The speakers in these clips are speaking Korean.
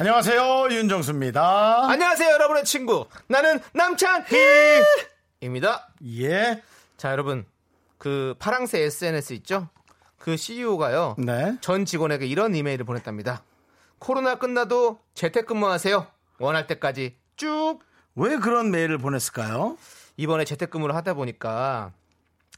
안녕하세요 윤정수입니다. 안녕하세요, 여러분의 친구. 나는 남창희입니다. 예, 자, 여러분. 그 파랑새 SNS 있죠? 그 CEO가요. 네. 전 직원에게 이런 이메일을 보냈답니다. 코로나 끝나도 재택근무하세요. 원할 때까지 쭉. 왜 그런 메일을 보냈을까요? 이번에 재택근무를 하다 보니까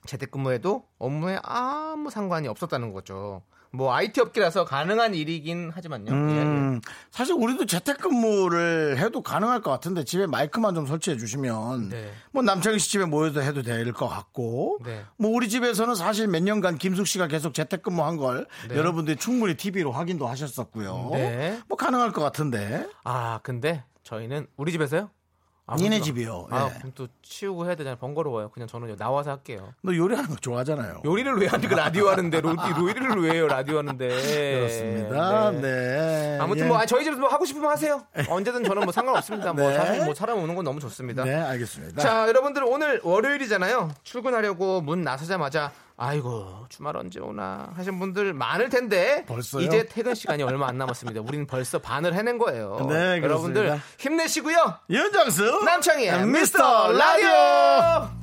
재택근무에도 업무에 아무 상관이 없었다는 거죠. 뭐 IT 업계라서 가능한 일이긴 하지만요. 음, 예, 사실 우리도 재택근무를 해도 가능할 것 같은데 집에 마이크만 좀 설치해 주시면 네. 뭐 남창희 씨 집에 모여도 해도 될 것 같고 네. 뭐 우리 집에서는 사실 몇 년간 김숙 씨가 계속 재택근무한 걸 네. 여러분들이 충분히 TV로 확인도 하셨었고요. 네. 뭐 가능할 것 같은데 아, 근데 저희는 우리 집에서요? 아, 니네 집이요. 아, 예. 그럼 또 치우고 해야 되잖아요. 번거로워요. 그냥 저는 나와서 할게요. 너 요리하는 거 좋아하잖아요. 요리를 왜 하니까 라디오 하는데 로, 요리를 왜 해요 라디오 하는데 그렇습니다. 네. 아무튼 예. 뭐 아, 저희 집에서 뭐 하고 싶으면 하세요 언제든 저는 뭐 상관없습니다 뭐 네. 사실 뭐 사람 오는 건 너무 좋습니다 네, 알겠습니다. 자 여러분들 오늘 월요일이잖아요 출근하려고 문 나서자마자 아이고 주말 언제 오나 하신 분들 많을 텐데 벌써요? 이제 퇴근 시간이 얼마 안 남았습니다 우리는 벌써 반을 해낸 거예요 네, 여러분들 그렇습니다. 힘내시고요 윤정수 미스터 미스터 라디오.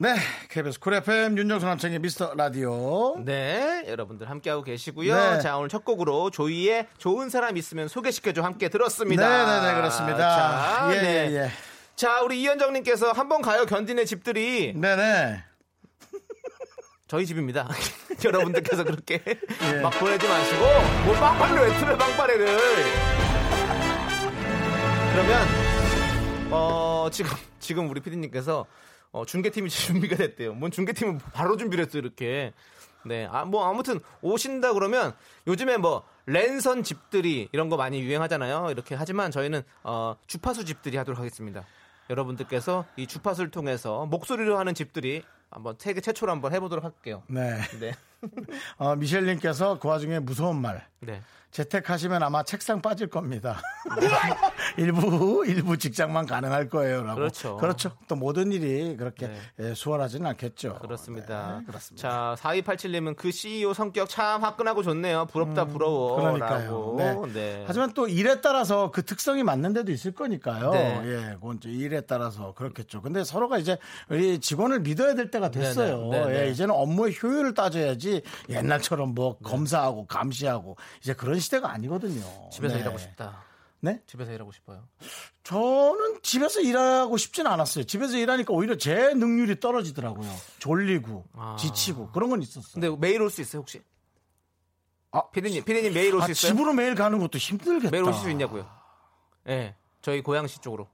네, KBS Cool FM 윤정수 남창희의 미스터 라디오. 네, 여러분들 함께하고 계시고요. 네. 자, 오늘 첫 곡으로 조이의 좋은 사람 있으면 소개시켜줘 함께 들었습니다. 네, 네, 네, 그렇습니다. 자, 예, 네. 예, 예. 자, 우리 이현정님께서 한번 가요 견디네 집들이 네, 네. 저희 집입니다. 여러분들께서 그렇게 예. 막 보내지 마시고 뭘 빵빠레를 왜 틀어 빵빠레를 그러면 어 지금 지금 우리 피디님께서 어, 중계팀이 준비가 됐대요. 뭔 중계팀은 바로 준비를 했어요 이렇게. 네, 아, 뭐 아무튼 오신다 그러면 요즘에 뭐 랜선 집들이 이런 거 많이 유행하잖아요. 이렇게 하지만 저희는 어, 주파수 집들이 하도록 하겠습니다. 여러분들께서 이 주파수를 통해서 목소리로 하는 집들이 한번 세계 최초로 한번 해보도록 할게요. 네. 네. 어, 미셸님께서 그 와중에 무서운 말. 네. 재택하시면 아마 책상 빠질 겁니다. 일부 일부 직장만 가능할 거예요라고. 그렇죠. 그렇죠. 또 모든 일이 그렇게 네. 예, 수월하지는 않겠죠. 그렇습니다. 네, 그렇습니다. 자, 4287님은 그 CEO 성격 참 화끈하고 좋네요. 부럽다, 부러워. 음, 그러니까요. 라고. 네. 네. 하지만 또 일에 따라서 그 특성이 맞는 데도 있을 거니까요. 네. 예, 그건 일에 따라서 그렇겠죠. 근데 서로가 이제 우리 직원을 믿어야 될 때가 됐어요. 네, 네, 네, 예, 네. 이제는 업무의 효율을 따져야지 옛날처럼 뭐 검사하고 감시하고 이제 그런 시대가 아니거든요. 집에서 네. 일하고 싶다. 네? 집에서 일하고 싶어요. 저는 집에서 일하고 싶진 않았어요. 집에서 일하니까 오히려 제 능률이 떨어지더라고요. 졸리고 아. 지치고 그런 건 있었어요. 근데 매일 올 수 있어요, 혹시? 아, 피디님, 피디님 매일 올 아, 수 있어요? 집으로 매일 가는 것도 힘들겠다. 매일 오실 수 있냐고요? 예. 네, 저희 고양시 쪽으로.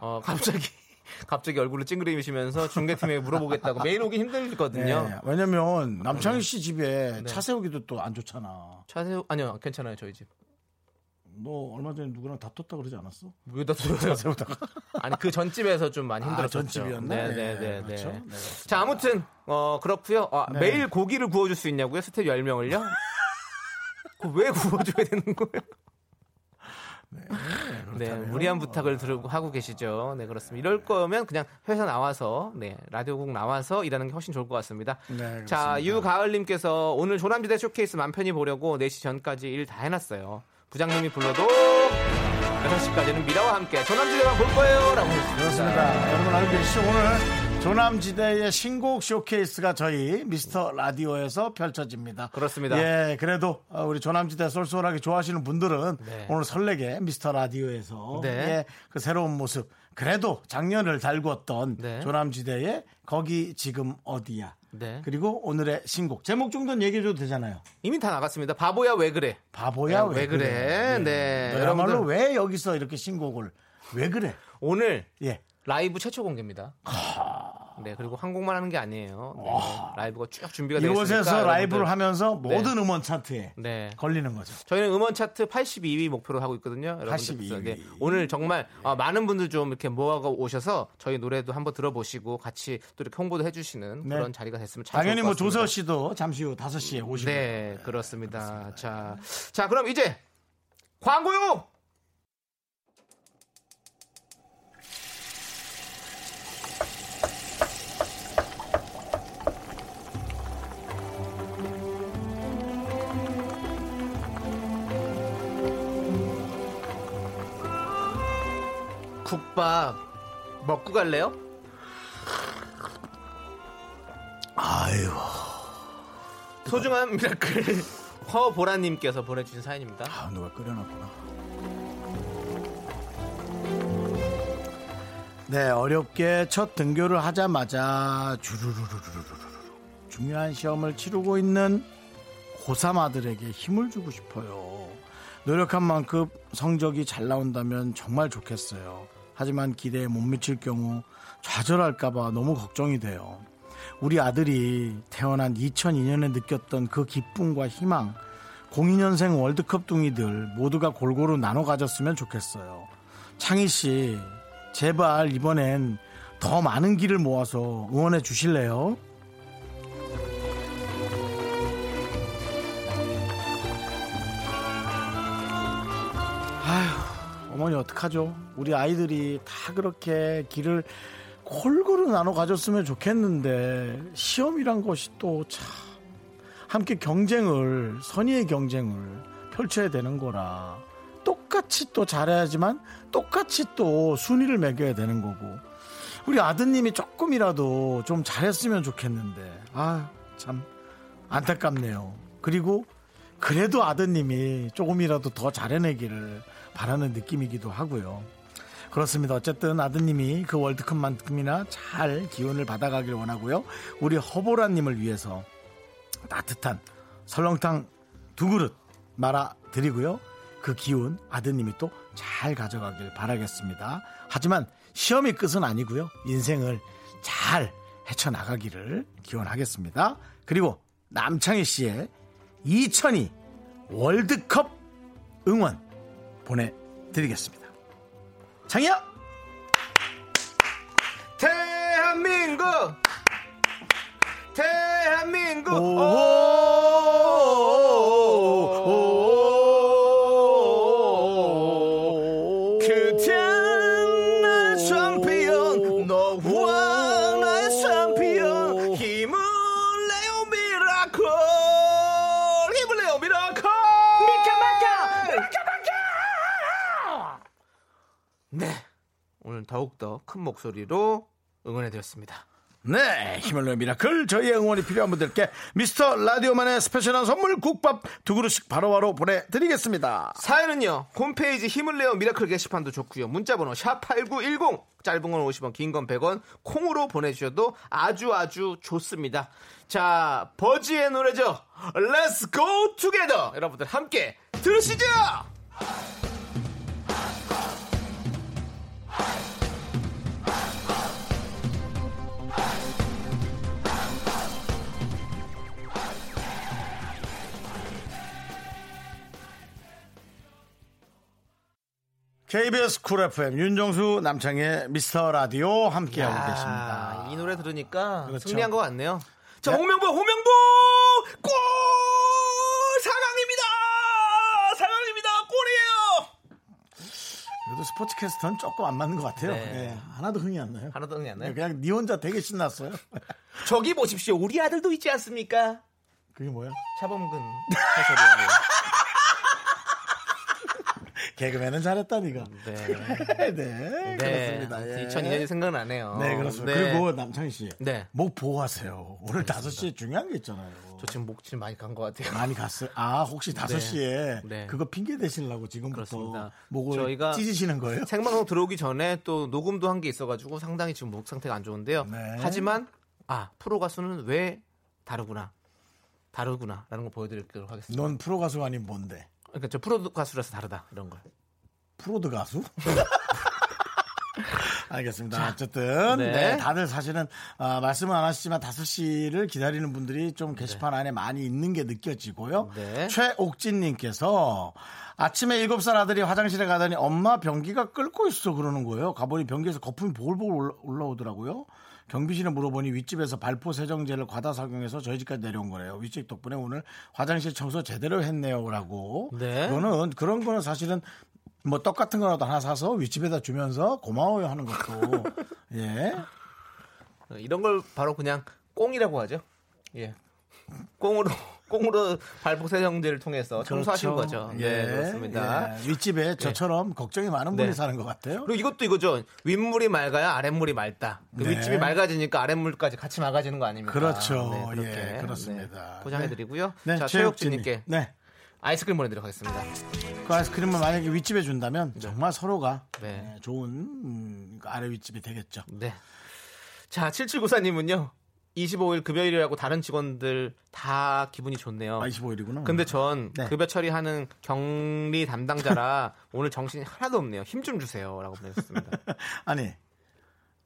어, 갑자기. 갑자기 얼굴을 찡그리시면서 중계팀에 물어보겠다고 매일 오기 힘들거든요. 네, 왜냐면 남창희 씨 집에 네. 차 세우기도 또 안 좋잖아. 차 세우 아니요 괜찮아요 저희 집. 너 얼마 전에 누구랑 다퉜다 그러지 않았어? 왜다 들어요? 세우다가. 아니 그 전집에서 좀 많이 힘들었죠. 아, 전집이었나? 네네네. 예, 그렇죠. 네. 자 아무튼 어 그렇고요. 아, 네. 매일 고기를 구워줄 수 있냐고요? 스태프 10 명을요? 왜 구워줘야 되는 거예요? 네, 무리한 부탁을 들고 하고 계시죠. 네, 그렇습니다. 이럴 거면 그냥 회사 나와서, 네, 라디오국 나와서 일하는 게 훨씬 좋을 것 같습니다. 네. 자, 유가을님께서 오늘 조남지대 쇼케이스 맘 편히 보려고 4시 전까지 일 다 해놨어요. 부장님이 불러도 6시까지는 미라와 함께 조남지대만 볼 거예요. 라고 했습니다. 그렇습니다. 여러분 알고 계시죠? 오늘 조남지대의 신곡 쇼케이스가 저희 미스터 라디오에서 펼쳐집니다. 그렇습니다. 예, 그래도 어, 우리 조남지대 쏠쏠하게 좋아하시는 분들은 네. 오늘 설레게 미스터 라디오에서 네. 예, 그 새로운 모습. 그래도 작년을 달궜던 네. 조남지대의 거기 지금 어디야. 네. 그리고 오늘의 신곡 제목 정도는 얘기해줘도 되잖아요. 이미 다 나갔습니다. 바보야 왜 그래? 바보야 네, 왜, 왜 그래? 네, 너야말로 여러분들. 왜 여기서 이렇게 신곡을 왜 그래? 오늘 예. 라이브 최초 공개입니다. 네, 그리고 한국만 하는 게 아니에요. 네, 라이브가 쭉 준비가 되어 있으니까 이곳에서 라이브를. 하면서 모든 음원 차트에 네. 걸리는 거죠. 저희는 음원 차트 82위 목표로 하고 있거든요. 여러분들 82위. 네, 오늘 정말 어, 많은 분들 좀 이렇게 모아가 오셔서 저희 노래도 한번 들어보시고 같이 또 이렇게 홍보도 해주시는 네. 그런 자리가 됐으면 참 당연히 뭐. 조서 씨도 잠시 후 5시에 오시고 네, 그렇습니다. 자, 자, 그럼 이제 광고요. 국밥 먹고 갈래요? 아유 소중한 미라클 허보라님께서 보내주신 사연입니다. 아, 누가 끓여놨구나. 네, 어렵게 첫 등교를 하자마자 주르르르르르르 중요한 시험을 치르고 있는 고3 아들에게 힘을 주고 싶어요. 노력한 만큼 성적이 잘 나온다면 정말 좋겠어요. 하지만 기대에 못 미칠 경우 좌절할까봐 너무 걱정이 돼요. 우리 아들이 태어난 2002년에 느꼈던 그 기쁨과 희망, 02년생 월드컵 둥이들 모두가 골고루 나눠 가졌으면 좋겠어요. 창희 씨, 제발 이번엔 더 많은 길을 모아서 응원해 주실래요? 어머니 어떡하죠? 우리 아이들이 다 그렇게 길을 골고루 나눠 가졌으면 좋겠는데 시험이란 것이 또 참 함께 경쟁을 선의의 경쟁을 펼쳐야 되는 거라 똑같이 또 잘해야지만 똑같이 또 순위를 매겨야 되는 거고 우리 아드님이 조금이라도 좀 잘했으면 좋겠는데 아 참 안타깝네요. 그리고 그래도 아드님이 조금이라도 더 잘해내기를 바라는 느낌이기도 하고요. 그렇습니다. 어쨌든 아드님이 그 월드컵만큼이나 잘 기운을 받아가길 원하고요. 우리 허보라님을 위해서 따뜻한 설렁탕 두 그릇 말아 드리고요. 그 기운 아드님이 또 잘 가져가길 바라겠습니다. 하지만 시험이 끝은 아니고요. 인생을 잘 헤쳐나가기를 기원하겠습니다. 그리고 남창희 씨의 2002 월드컵 응원 보내드리겠습니다. 창희야! 대한민국 대한민국 큰 목소리로 응원해 드렸습니다. 네, 힘을 내요 미라클. 저희의 응원이 필요한 분들께 미스터 라디오만의 스페셜한 선물 국밥 두 그릇씩 바로바로 보내드리겠습니다. 사연은요 홈페이지 힘을 내요 미라클 게시판도 좋고요. 문자번호 샵 8910 짧은 건 50원 긴 건 100원. 콩으로 보내주셔도 아주 아주 좋습니다. 자 버즈의 노래죠. Let's go together. 여러분들 함께 들으시죠 KBS 쿨 FM 윤정수 남창희의 미스터 라디오 함께하고 계십니다. 아, 이 노래 들으니까 그렇죠. 승리한 것 같네요 자 네. 홍명보 홍명보 골 사강입니다 사강입니다 골이에요 그래도 스포츠 캐스터는 조금 안 맞는 것 같아요. 네. 예, 하나도 흥이 안 나요. 하나도 흥이 안 나요? 그냥 니 혼자 되게 신났어요. 저기 보십시오 우리 아들도 있지 않습니까 그게 뭐야? 차범근 해설위원이요. 개그맨은 잘했다 니가. 네. 네, 네. 그렇습니다. 예. 2002년이 생각나네요. 네, 그렇습니다. 네. 그리고 남창희 씨. 네. 목 보호하세요. 오늘 5시에 중요한 게 있잖아요. 저 지금 목질 많이 간 것 같아요. 많이 갔어요. 아, 혹시 5시에 네. 그거 핑계 대시려고 지금부터 그렇습니다. 목을 저희가 찢으시는 거예요? 생방송 들어오기 전에 또 녹음도 한 게 있어 가지고 상당히 지금 목 상태가 안 좋은데요. 네. 하지만 아 프로 가수는 왜 다르구나, 다르구나라는 걸 보여드리도록 하겠습니다. 넌 프로 가수가 아닌 뭔데? 그러니까 저 프로 가수라서 다르다 이런 걸. 프로드 가수? 알겠습니다. 어쨌든 네. 네, 다들 사실은 아, 말씀은 안 하시지만 5시를 기다리는 분들이 좀 게시판 안에 많이 있는 게 느껴지고요. 네. 최옥진 님께서 아침에 7살 아들이 화장실에 가더니 엄마 변기가 끓고 있어 그러는 거예요. 가보니 변기에서 거품이 보글보글 올라- 올라오더라고요. 경비실에 물어보니 윗집에서 발포 세정제를 과다 사용해서 저희 집까지 내려온 거래요. 윗집 덕분에 오늘 화장실 청소 제대로 했네요라고. 네. 그거는 그런 거는 사실은 뭐 떡 같은 거라도 하나 사서 윗집에다 주면서 고마워요 하는 것도 예. 이런 걸 바로 그냥 꽁이라고 하죠. 예. 꽁으로 꽁으로 발포 세정제를 통해서 청소하신 그렇죠. 거죠. 네, 그렇습니다. 예. 윗집에 저처럼 걱정이 많은 분이 네. 사는 것 같아요. 그리고 이것도 이거죠. 윗물이 맑아야 아랫물이 맑다. 그 네. 윗집이 맑아지니까 아랫물까지 같이 맑아지는 거 아닙니까? 그렇죠. 네. 예, 그렇습니다. 네, 포장해드리고요. 네, 자, 최혁진님. 최혁진님께 네. 아이스크림 보내드리도록 하겠습니다. 그 아이스크림을 만약에 윗집에 준다면 정말 서로가 네. 예, 좋은 음, 아래 윗집이 되겠죠. 네. 자, 7794님은요. 25일 급여일이라고 다른 직원들 다 기분이 좋네요. 아, 25일이구나. 근데 전 네. 급여 처리하는 경리 담당자라 오늘 정신이 하나도 없네요. 힘 좀 주세요 라고 보내셨습니다. 아니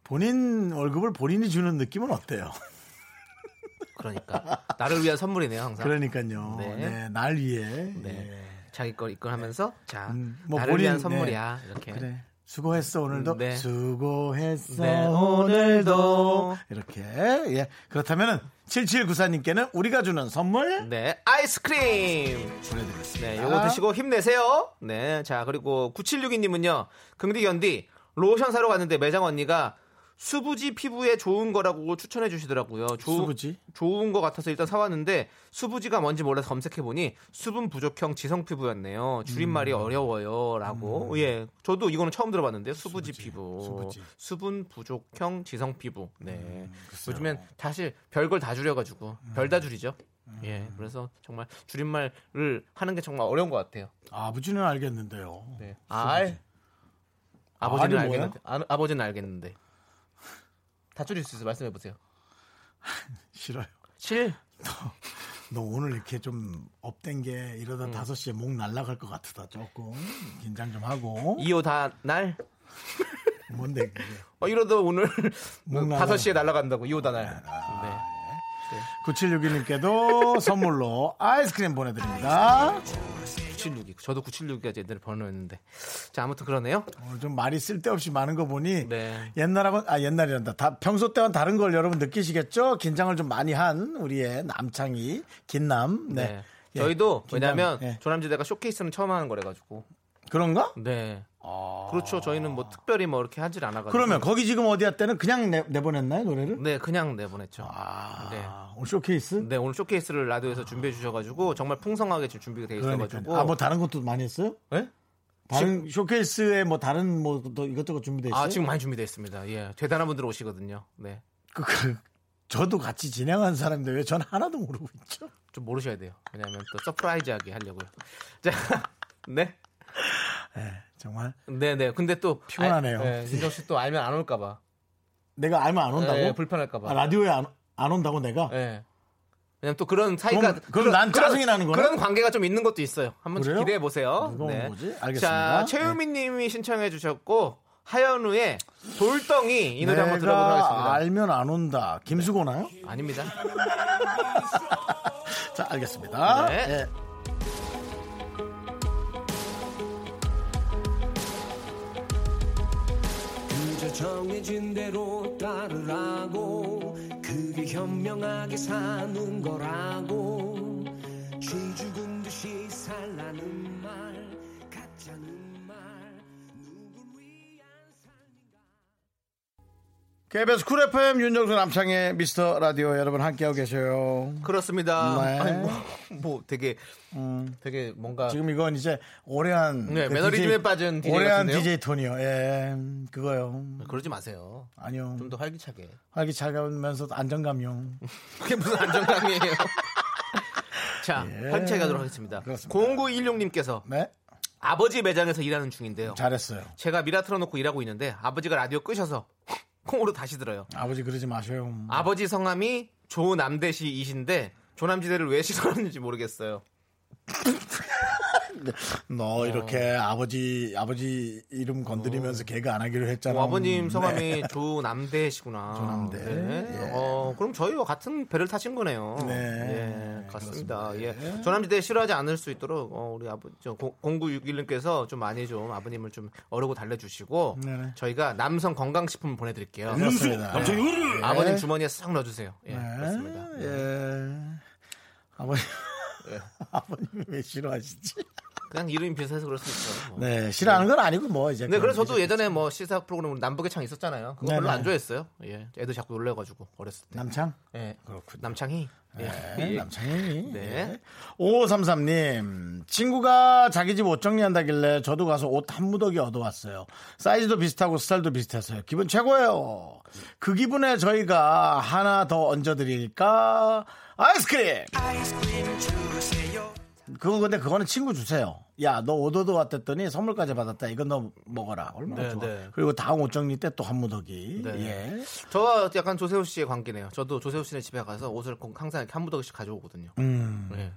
본인 월급을 본인이 주는 느낌은 어때요? 그러니까 나를 위한 선물이네요, 항상. 그러니까요. 네. 네. 날 위해. 네. 예. 자기 걸 이끌하면서 자 음, 뭐 나를 본인, 위한 네. 선물이야 이렇게. 그래. 수고했어 오늘도 네. 수고했어 네, 오늘도. 이렇게 예 그렇다면은 7794님께는 우리가 주는 선물 네, 아이스크림. 보내드리겠습니다. 네, 요거 드시고 힘내세요. 네, 자 그리고 9762님은요. 긍디 견디 로션 사러 갔는데 매장 언니가 수부지 피부에 좋은 거라고 추천해 주시더라고요. 조- 수부지? 좋은 거 같아서 일단 사왔는데 수부지가 뭔지 몰라서 검색해 보니 수분 부족형 지성 피부였네요. 줄임말이 음. 어려워요라고. 예, 저도 이거는 처음 들어봤는데요. 수부지, 피부, 수부지. 수분 부족형 지성 피부. 네, 음. 음. 요즘엔 사실 별걸 다 줄여가지고 별 다 줄이죠. 예, 그래서 정말 줄임말을 하는 게 정말 어려운 것 같아요. 아버지는 알겠는데요. 네. 알. 아버지는? 알겠는데. 아, 아버지는 알겠는데. 다 줄일 수 있어요. 말씀해 보세요. 싫어요. 실. 너 오늘 이렇게 좀 업된 게 이러다 음. 다섯 시에 목 날라갈 것 같다 조금 긴장 좀 하고 이호 다 날. 뭔데 그게 어, 이러다 오늘 목 날라- 5시에 날아간다고 이호 다 날. 네. 9762님께도 선물로 아이스크림 보내드립니다. 976이. 저도 976이가 옛날에 번호였는데. 자, 아무튼 그러네요. 오늘 좀 말이 쓸데없이 많은 거 보니 네. 옛날하고 아 옛날이란다. 다 평소 때와는 다른 걸 여러분 느끼시겠죠? 긴장을 좀 많이 한 우리의 남창희 긴남. 네. 네. 예, 저희도 긴장, 왜냐면 예. 조남지대가 쇼케이스는 처음 하는 거래 가지고. 그런가? 네. 그렇죠. 저희는 뭐 특별히 뭐 이렇게 하질 않아 가지고. 그러면 거기 지금 어디야 때는 그냥 내, 내보냈나요 노래를? 네, 그냥 내보냈죠. 아, 네. 오늘 쇼케이스? 네, 오늘 쇼케이스를 라디오에서 준비해 주셔가지고 정말 풍성하게 지금 준비가 돼. 있어가지고. 아뭐 다른 것도 많이 했어요? 네? 다른 쇼케이스에 뭐 다른 뭐 또 이것저것 준비돼 있어요? 아 지금 많이 준비되어 있습니다. 예, 대단한 분들 오시거든요. 네, 그, 그, 저도 같이 진행한 사람인데 왜 전 하나도 모르고 있죠? 좀 모르셔야 돼요. 왜냐하면 또 surprise하게 하려고요. 자, 네, 정말 네, 네. 근데 또 피곤하네요. 아, 네, 윤정 씨또 알면 안 올까봐. 내가 알면 안 온다고? 네, 불편할까봐. 아, 라디오에 안, 안 온다고 내가? 네. 왜냐면 또 그런 사이가 그럼- 그럼 난 짜증이 나는 거네? 그런 관계가 좀 있는 것도 있어요. 한번? 기대해 보세요. 오는 거지? 알겠습니다. 자, 최유미님이 신청해 주셨고 하현우의 돌덩이 이 노래 한번 들어보도록 하겠습니다. 알면 안 온다. 김수고나요? 아닙니다. 자, 알겠습니다. 네. 예. 정해진 대로 따르라고 그게 현명하게 사는 거라고. 쥐 죽은 듯이 살라는 KBS 쿨 FM 윤정수 남창의 미스터 라디오 여러분 함께하고 계셔요. 그렇습니다. 네. 아니, 뭐, 뭐 되게 되게 뭔가 지금 이건 이제 오래한 네, 그 매너리즘에 DJ 빠진 DJ 오래한 같은데요? DJ 톤이요. 예, 그거요. 그러지 마세요. 아니요. 좀 더 활기차게. 활기차가면서도 안정감요. 그게 무슨 안정감이에요? 자, 예. 활기차게 가도록 하겠습니다. 그렇습니다. 0916님께서 네, 아버지 매장에서 일하는 중인데요. 잘했어요. 제가 미라 틀어놓고 일하고 있는데 아버지가 라디오 끄셔서 콩으로 다시 들어요. 아버지 그러지 마셔요. 아버지 성함이 조남대시이신데 조남지대를 왜 싫어하는지 모르겠어요. 너 이렇게 아버지 아버지 이름 건드리면서 개그 안 하기로 했잖아. 어, 아버님 네. 성함이 조남대시구나. 조남대. 네. 예. 어, 그럼 저희와 같은 배를 타신 거네요. 네. 예, 같습니다. 예. 조남지대 싫어하지 않을 수 있도록 어, 우리 아버지 0961님께서 좀 많이 좀 아버님을 좀 어르고 달래주시고 네네. 저희가 남성 건강식품 보내드릴게요. 그렇습니다. 아버님 주머니에 싹 넣어주세요. 예, 네. 그렇습니다. 예. 아버님 예. 아버님이 왜 싫어하시지? 그냥 이름이 비슷해서 그럴 수 있죠. 뭐. 네, 싫어하는 건 아니고 뭐 이제. 네, 그래서 저도 예전에 뭐 시사 프로그램 남북의 창 있었잖아요. 그거 별로 네네. 안 좋아했어요. 예, 애들 자꾸 놀래가지고 어렸을 때. 남창. 예, 그렇군요. 남창희. 예. 네, 남창이. 네. 5533님, 친구가 자기 집 옷 정리한다길래 저도 가서 옷 한 무더기 얻어왔어요. 사이즈도 비슷하고 스타일도 비슷해서요. 기분 최고예요. 그 기분에 저희가 하나 더 얹어드릴까? 아이스크림! 그거 근데 그거는 친구 주세요. 야, 너옷 얻어왔댔더니 선물까지 받았다. 이건 너 먹어라. 얼마나 네, 좋아. 네. 그리고 다음 옷 정리 때 또 한 무더기. 네. 예. 저와 약간 조세호 씨의 관계네요. 저도 조세호 씨네 집에 가서 옷을 꼭 항상 이렇게 한 무더기씩 가져오거든요. 음. 네.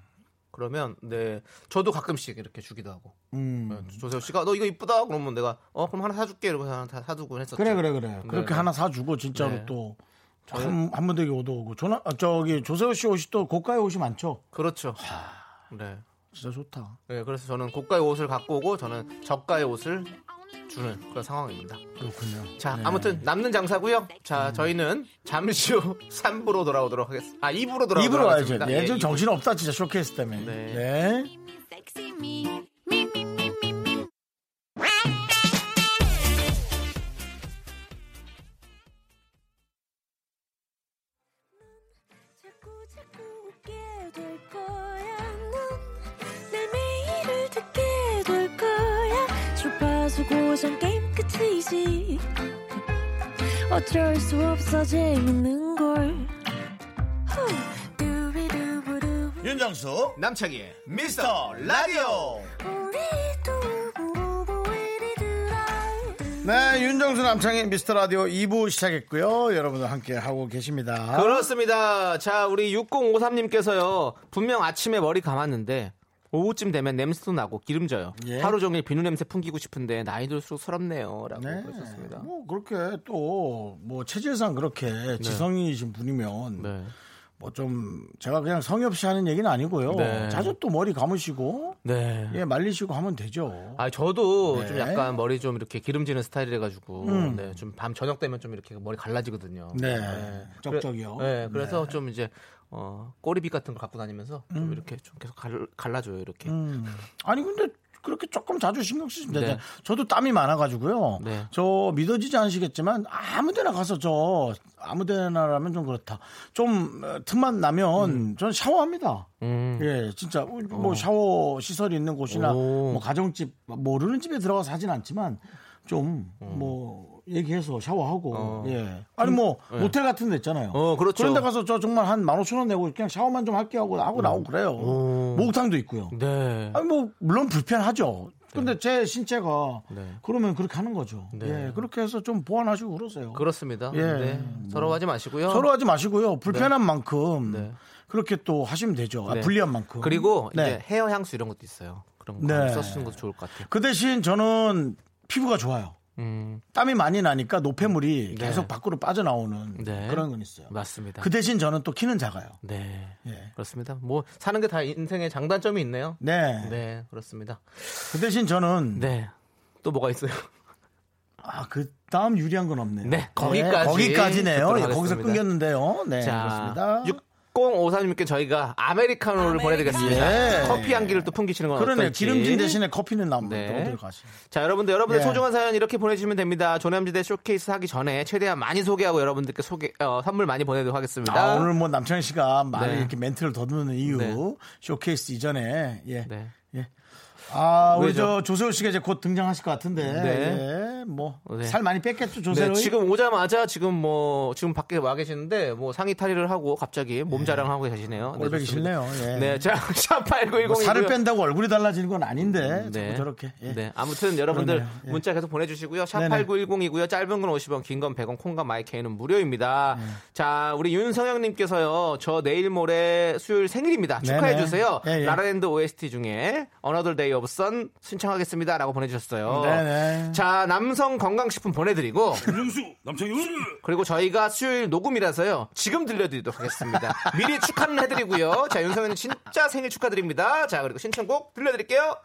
그러면 네 저도 가끔씩 이렇게 주기도 하고 음. 네, 조세호 씨가 너 이거 이쁘다 그러면 내가 어 그럼 하나 사줄게 이러고 하나 다 사두곤 했었죠. 그래 그래 그래 그렇게 네. 하나 사주고 진짜로 네. 또 한, 한 무더기 얻어오고 저는 아, 저기 조세호 씨 옷이 또 고가의 옷이 많죠 그렇죠. 네. 진짜 좋다 네, 그래서 저는 고가의 옷을 갖고 오고 저는 저가의 옷을 주는 그런 상황입니다. 그렇군요 자, 네. 아무튼 남는 장사고요. 자, 저희는 잠시 후 3부로 돌아오도록 하겠습니다. 아, 2부로 돌아오도록 입으로 와야죠 하겠습니다. 얘 예, 좀 2부. 정신 없다 진짜 쇼케이스 때문에 네. 네. 고정 게임 끝이지. 어쩔 수 없어 재밌는 걸. 윤정수 남창희의 미스터 라디오. 네 윤정수 남창의 미스터 라디오 2부 시작했고요 여러분들 함께 하고 계십니다 그렇습니다. 자, 우리 6053님께서요. 분명 아침에 머리 감았는데 오후쯤 되면 냄새도 나고 기름져요. 예. 하루 종일 비누 냄새 풍기고 싶은데 나이 들수록 서럽네요. 라고 네. 하셨습니다. 뭐 그렇게 또 뭐 체질상 그렇게 지성이신 분이면 네. 뭐좀 제가 그냥 성의 없이 하는 얘기는 아니고요. 네. 자주 또 머리 감으시고 네. 예 말리시고 하면 되죠. 아 저도 네. 좀 약간 머리 좀 이렇게 기름지는 스타일이라 가지고 네, 좀 밤 저녁 되면 좀 이렇게 머리 갈라지거든요. 음. 네, 쩍쩍이요. 그래, 네, 그래서 좀 이제 어, 꼬리빗 같은 거 갖고 다니면서 좀 이렇게 좀 계속 갈, 갈라줘요 이렇게. 음. 아니 근데 그렇게 조금 자주 신경 쓰시면. 네. 저도 땀이 많아가지고요. 네. 저 믿어지지 않으시겠지만 아무데나 가서 저 아무데나라면 좀 그렇다. 좀 어, 틈만 나면 저는 샤워합니다. 음. 예, 진짜 뭐 샤워 시설이 있는 곳이나 오. 뭐 가정집 모르는 집에 들어가서 하진 않지만 좀뭐 얘기해서 샤워하고 어. 예 아니 뭐 모텔 같은 데 있잖아요. 어, 그렇죠. 런데 가서 저 정말 한 15,000원 내고 그냥 샤워만 좀 할게 하고 하고 나오고 그래요. 목욕탕도 있고요. 네. 아니 뭐 물론 불편하죠. 근데 제 신체가 네. 그러면 그렇게 하는 거죠. 네. 예, 그렇게 해서 좀 보완하시고 그러세요. 그렇습니다. 예. 네. 뭐. 서로 하지 마시고요. 서로 하지 마시고요. 불편한 만큼 네. 그렇게 또 하시면 되죠. 아, 네. 불리한 만큼. 그리고 네. 이제 헤어 향수 이런 것도 있어요. 그런 거 네. 써주시는 것도 좋을 것 같아요. 그 대신 저는 피부가 좋아요. 음, 땀이 많이 나니까 노폐물이 네. 계속 밖으로 빠져나오는 네. 그런 건 있어요. 맞습니다. 그 대신 저는 또 키는 작아요. 네. 예. 그렇습니다. 뭐 사는 게 다 인생의 장단점이 있네요. 네. 네, 그렇습니다. 그 대신 저는 네. 또 뭐가 있어요? 아, 그 다음 유리한 건 없네요. 네, 거기까지 거기까지네요. 듣도록 예, 거기서. 끊겼는데요. 네, 자, 그렇습니다. 6054님께 저희가 아메리카노를 보내드리겠습니다. 예. 커피 향기를 또 풍기시는 건 그러네 어떨지. 기름진 대신에 커피는 나오면 네. 어디로 가시? 자, 여러분들, 여러분들 예. 소중한 사연 이렇게 보내주시면 됩니다. 조남지대 쇼케이스 하기 전에 최대한 많이 소개하고 여러분들께 소개, 어, 선물 많이 보내도록 하겠습니다. 아, 오늘 뭐 남창희 씨가 많이 네. 이렇게 멘트를 더듬는 이유 네. 쇼케이스 이전에 예. 네. 예. 아, 우리? 저 조세호 씨가 이제 곧 등장하실 것 같은데. 네. 예. 뭐 네. 살 많이 뺐겠죠, 네, 조세호. 지금 오자마자 지금 뭐, 지금 밖에 와 계시는데 뭐 상의 탈의를 하고 갑자기 몸 자랑하고 계시네요. 네. 싫네요. 예. 네, 자, 샵8910. 뭐 살을 뺀다고 얼굴이 달라지는 건 아닌데 네. 자꾸 저렇게. 예. 네. 아무튼 여러분들. 예. 문자 계속 보내주시고요. 네네. 샵8910이고요. 짧은 건 50원, 긴 건 100원, 콩과 마이케이는 무료입니다. 네. 자, 우리 윤성영님께서요. 저 내일 모레 수요일 생일입니다. 축하해주세요. 예, 예. 라라랜드 OST 중에 Another Day of Sun 신청하겠습니다. 라고 보내주셨어요. 네네. 자, 남성 건강식품 보내드리고 윤정수 남창희 그리고 저희가 수요일 녹음이라서요. 지금 들려드리도록 하겠습니다. 미리 축하는 해드리고요. 자, 윤성현님 진짜 생일 축하드립니다. 자, 그리고 신청곡 들려드릴게요.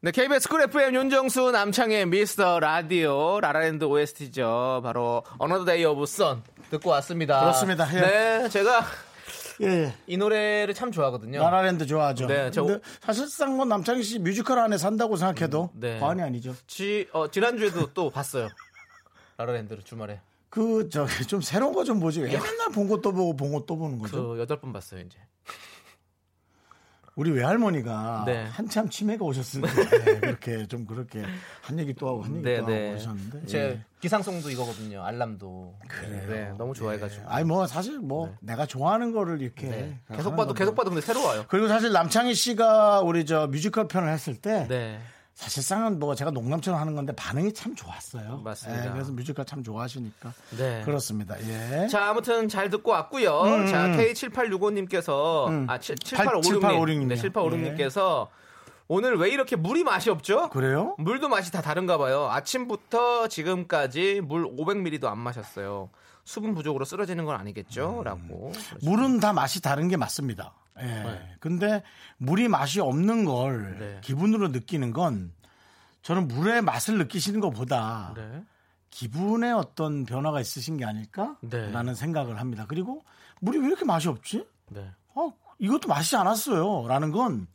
네, KBS 쿨 FM 윤정수 남창희의 미스터 라디오 라라랜드 OST죠. 바로 Another Day of Sun 듣고 왔습니다. 그렇습니다. 예. 네, 제가 예, 예. 이 노래를 참 좋아하거든요. 라라랜드 좋아하죠. 네, 저- 근데 사실상 뭐 남창희 씨 뮤지컬 안에 산다고 생각해도 네. 과언이 아니죠. 지, 어, 지난주에도 또 봤어요. 라라랜드를 주말에. 그 저기 좀 새로운 거 좀 보지. 왜 맨날 본거또 보고 본거또 보는 거죠? 그 여덟 번 봤어요, 이제. 우리 외할머니가 네. 한참 치매가 오셨을 때 그렇게 좀 그렇게 한 얘기 또 하고 한 얘기 네, 또 하고 네. 오셨는데. 제 예. 기상송도 이거거든요. 알람도. 네, 너무 좋아해가지고. 아니 뭐 사실 뭐 내가 좋아하는 거를 이렇게 네. 계속 봐도 건데. 계속 봐도 근데 새로워요. 그리고 사실 남창희 씨가 우리 저 뮤지컬 편을 했을 때 네. 사실상은 뭐 제가 농담처럼 하는 건데 반응이 참 좋았어요. 맞습니다. 예, 그래서 뮤지컬 참 좋아하시니까 네. 그렇습니다. 예. 자, 아무튼 잘 듣고 왔고요. 음, 자, 음. K7865님께서 아, 7, 7856님. 7856 네, 이요. 7856님께서 오늘 왜 이렇게 물이 맛이 없죠? 그래요? 물도 맛이 다 다른가 봐요. 아침부터 지금까지 물 500ml도 안 마셨어요. 수분 부족으로 쓰러지는 건 아니겠죠? 라고. 물은 다 맛이 다른 게 맞습니다. 예. 근데 물이 맛이 없는 걸 네. 기분으로 느끼는 건 저는 물의 맛을 느끼시는 것보다 네. 기분에 어떤 변화가 있으신 게 아닐까라는 네. 생각을 합니다. 그리고 물이 왜 이렇게 맛이 없지? 네. 어, 이것도 맛이 않았어요. 라는 건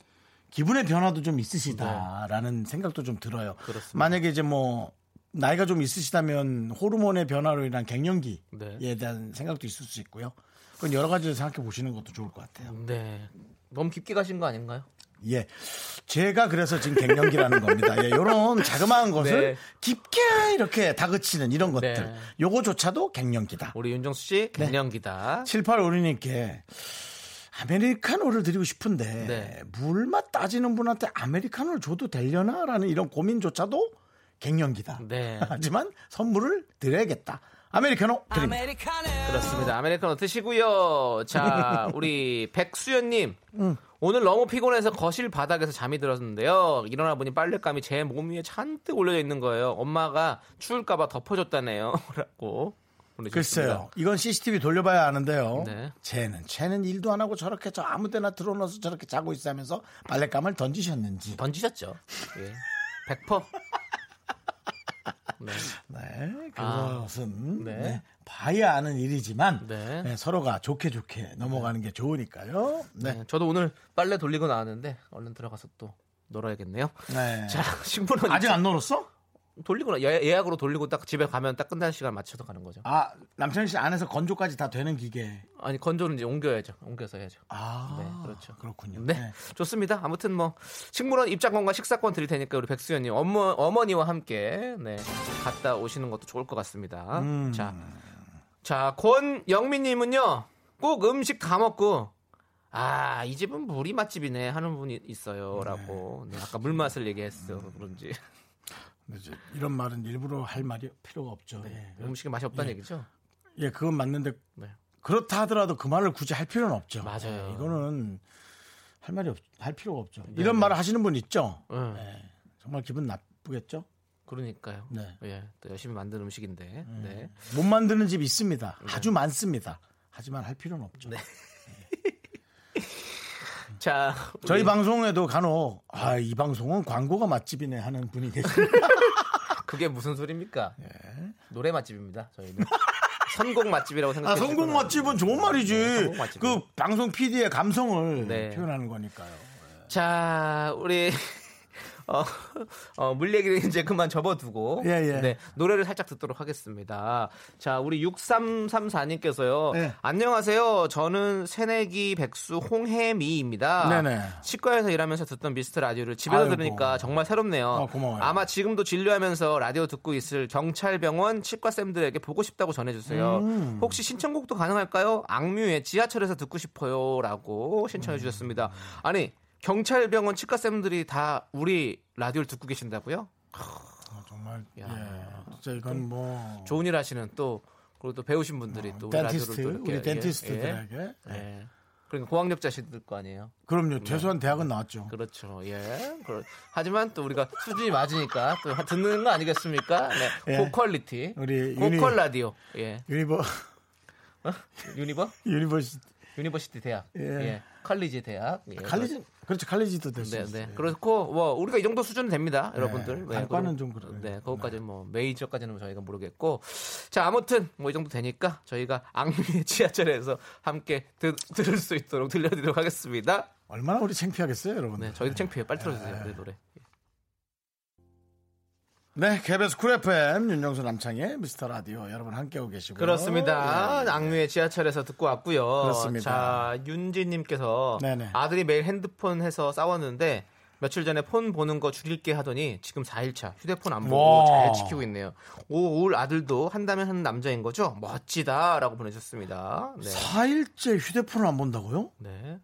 기분의 변화도 좀 있으시다라는 생각도 좀 들어요. 네. 그렇습니다. 만약에 이제 뭐 나이가 좀 있으시다면 호르몬의 변화로 인한 갱년기에 네. 대한 생각도 있을 수 있고요. 그건 여러 가지를 생각해 보시는 것도 좋을 것 같아요. 네. 너무 깊게 가신 거 아닌가요? 예. 제가 그래서 지금 갱년기라는 겁니다. 예, 요런 자그마한 것을 네. 깊게 이렇게 다그치는 이런 것들. 네. 요거조차도 갱년기다. 우리 윤정수 씨, 네. 갱년기다. 7852님께 아메리카노를 드리고 싶은데 네. 물맛 따지는 분한테 아메리카노를 줘도 되려나라는 이런 고민조차도 갱년기다. 네. 하지만 선물을 드려야겠다. 아메리카노 드립니다. 그렇습니다. 아메리카노 드시고요. 자, 우리 백수연님. 음. 오늘 너무 피곤해서 거실 바닥에서 잠이 들었는데요. 일어나 보니 빨랫감이 제 몸 위에 잔뜩 올려져 있는 거예요. 엄마가 추울까봐 덮어줬다네요. 라고. 글쎄요. 이건 CCTV 돌려봐야 아는데요. 네. 쟤는 쟤는 일도 안 하고 저렇게 저 아무 데나 들어넣어서 저렇게 자고 있어 하면서 빨랫감을 던지셨는지. 던지셨죠. 예. 100%. 네. 네, 아, 그것은 네. 네, 봐야 아는 일이지만 네. 네, 서로가 좋게 좋게 넘어가는 게 좋으니까요. 네. 네. 저도 오늘 빨래 돌리고 나왔는데 얼른 들어가서 또 놀아야겠네요. 네. 자, 신부는 아직 안 놀았어? 돌리고 나 예- 예약으로 돌리고 딱 집에 가면 딱 끝나는 시간 맞춰서 가는 거죠. 아 남창희 씨 안에서 건조까지 다 되는 기계. 아니 건조는 이제 옮겨야죠. 옮겨서 해야죠. 아, 네, 그렇죠. 그렇군요. 네, 좋습니다. 아무튼 뭐 식물원 입장권과 식사권 드릴 테니까 우리 백수연님 어머, 어머니와 함께 네 갔다 오시는 것도 좋을 것 같습니다. 음. 자, 자 권영민님은요 꼭 음식 다 먹고 아 이 집은 물이 맛집이네 하는 분이 있어요라고 네, 아까 물 맛을 얘기했어 그런지 이제 이런 말은 일부러 할 말이 필요가 없죠. 예. 음식에 맛이 없다는 얘기죠. 예, 그건 맞는데 네. 그렇다 하더라도 그 말을 굳이 할 필요는 없죠. 맞아요. 예, 이거는 할 말이 없, 할 필요가 없죠. 이런 말을 하시는 분 있죠. 네. 예, 정말 기분 나쁘겠죠. 그러니까요. 네. 예, 또 열심히 만든 음식인데. 네. 못 만드는 집 있습니다. 아주 많습니다. 하지만 할 필요는 없죠. 네. 자, 저희 우리- 방송에도 간혹 아, 이 방송은 광고가 맛집이네 하는 분이 계십니다. 그게 무슨 소리입니까? 예. 노래 맛집입니다. 저희는 선곡 맛집이라고 아, 생각해 성공 맛집은 좋은 말이지. 성공 맛집이요. 그 방송 PD의 감성을 네. 표현하는 거니까요. 자, 우리 어, 어, 물 얘기를 이제 그만 접어두고 예, 예. 네, 노래를 살짝 듣도록 하겠습니다. 자, 우리 6334님께서요. 네. 안녕하세요. 저는 새내기 백수 홍혜미입니다. 네네. 치과에서 일하면서 듣던 미스터 라디오를 집에서 아이고. 들으니까 정말 새롭네요. 아, 고마워요. 아마 지금도 진료하면서 라디오 듣고 있을 경찰병원 치과쌤들에게 보고 싶다고 전해주세요. 음. 혹시 신청곡도 가능할까요? 악뮤의 지하철에서 듣고 싶어요라고 신청해 주셨습니다. 아니 경찰병원 치과쌤들이 다 우리 라디오를 듣고 계신다고요? 아, 정말 야. 예. 진짜 이건 뭐 좋은 일 하시는 또 그리고 또 배우신 분들이 또 우리 dentist 라디오를 또 우리 예, dentist들에게 예. 예. 예. 그러니까 고학력자시들 거 아니에요. 그럼요. 최소한 대학은 나왔죠. 그렇죠. 예. 그러- 하지만 또 우리가 수준이 맞으니까 또 듣는 거 아니겠습니까? 네. 예. 고quality. 우리 고퀄 uni- 라디오. 예. univer univer? universi university 대학. 예. 예. 칼리지 대학. 예. 칼리지 그렇죠. 칼리지도 될수 네. 네. 그렇고 뭐 우리가 이 정도 수준은 됩니다, 여러분들. 네, 단과는 그럼- 좀 그래요. 네, 그것까지는 뭐 메이저까지는 저희가 모르겠고. 자, 아무튼 뭐 이 정도 되니까 저희가 악뮤의 지하철에서 함께 드- 들을 수 있도록 들려드리도록 하겠습니다. 얼마나 우리 창피하겠어요, 여러분. 네, 저희도 창피해요. 빨리 틀어주세요, 우리 노래. 네, KBS 쿨 FM 윤정수 남창희의 미스터 라디오 여러분 함께하고 계시고요. 그렇습니다. 예, 예. 악뮤의 지하철에서 듣고 왔고요. 그렇습니다. 자, 윤지님께서 네네. 아들이 매일 핸드폰 해서 싸웠는데 며칠 전에 폰 보는 거 줄일게 하더니 지금 4일차 휴대폰 안 보고 와. 잘 지키고 있네요. 오, 올 아들도 한다면 하는 남자인 거죠? 멋지다라고 보내주셨습니다. 네. 4일째 휴대폰을 안 본다고요? 네.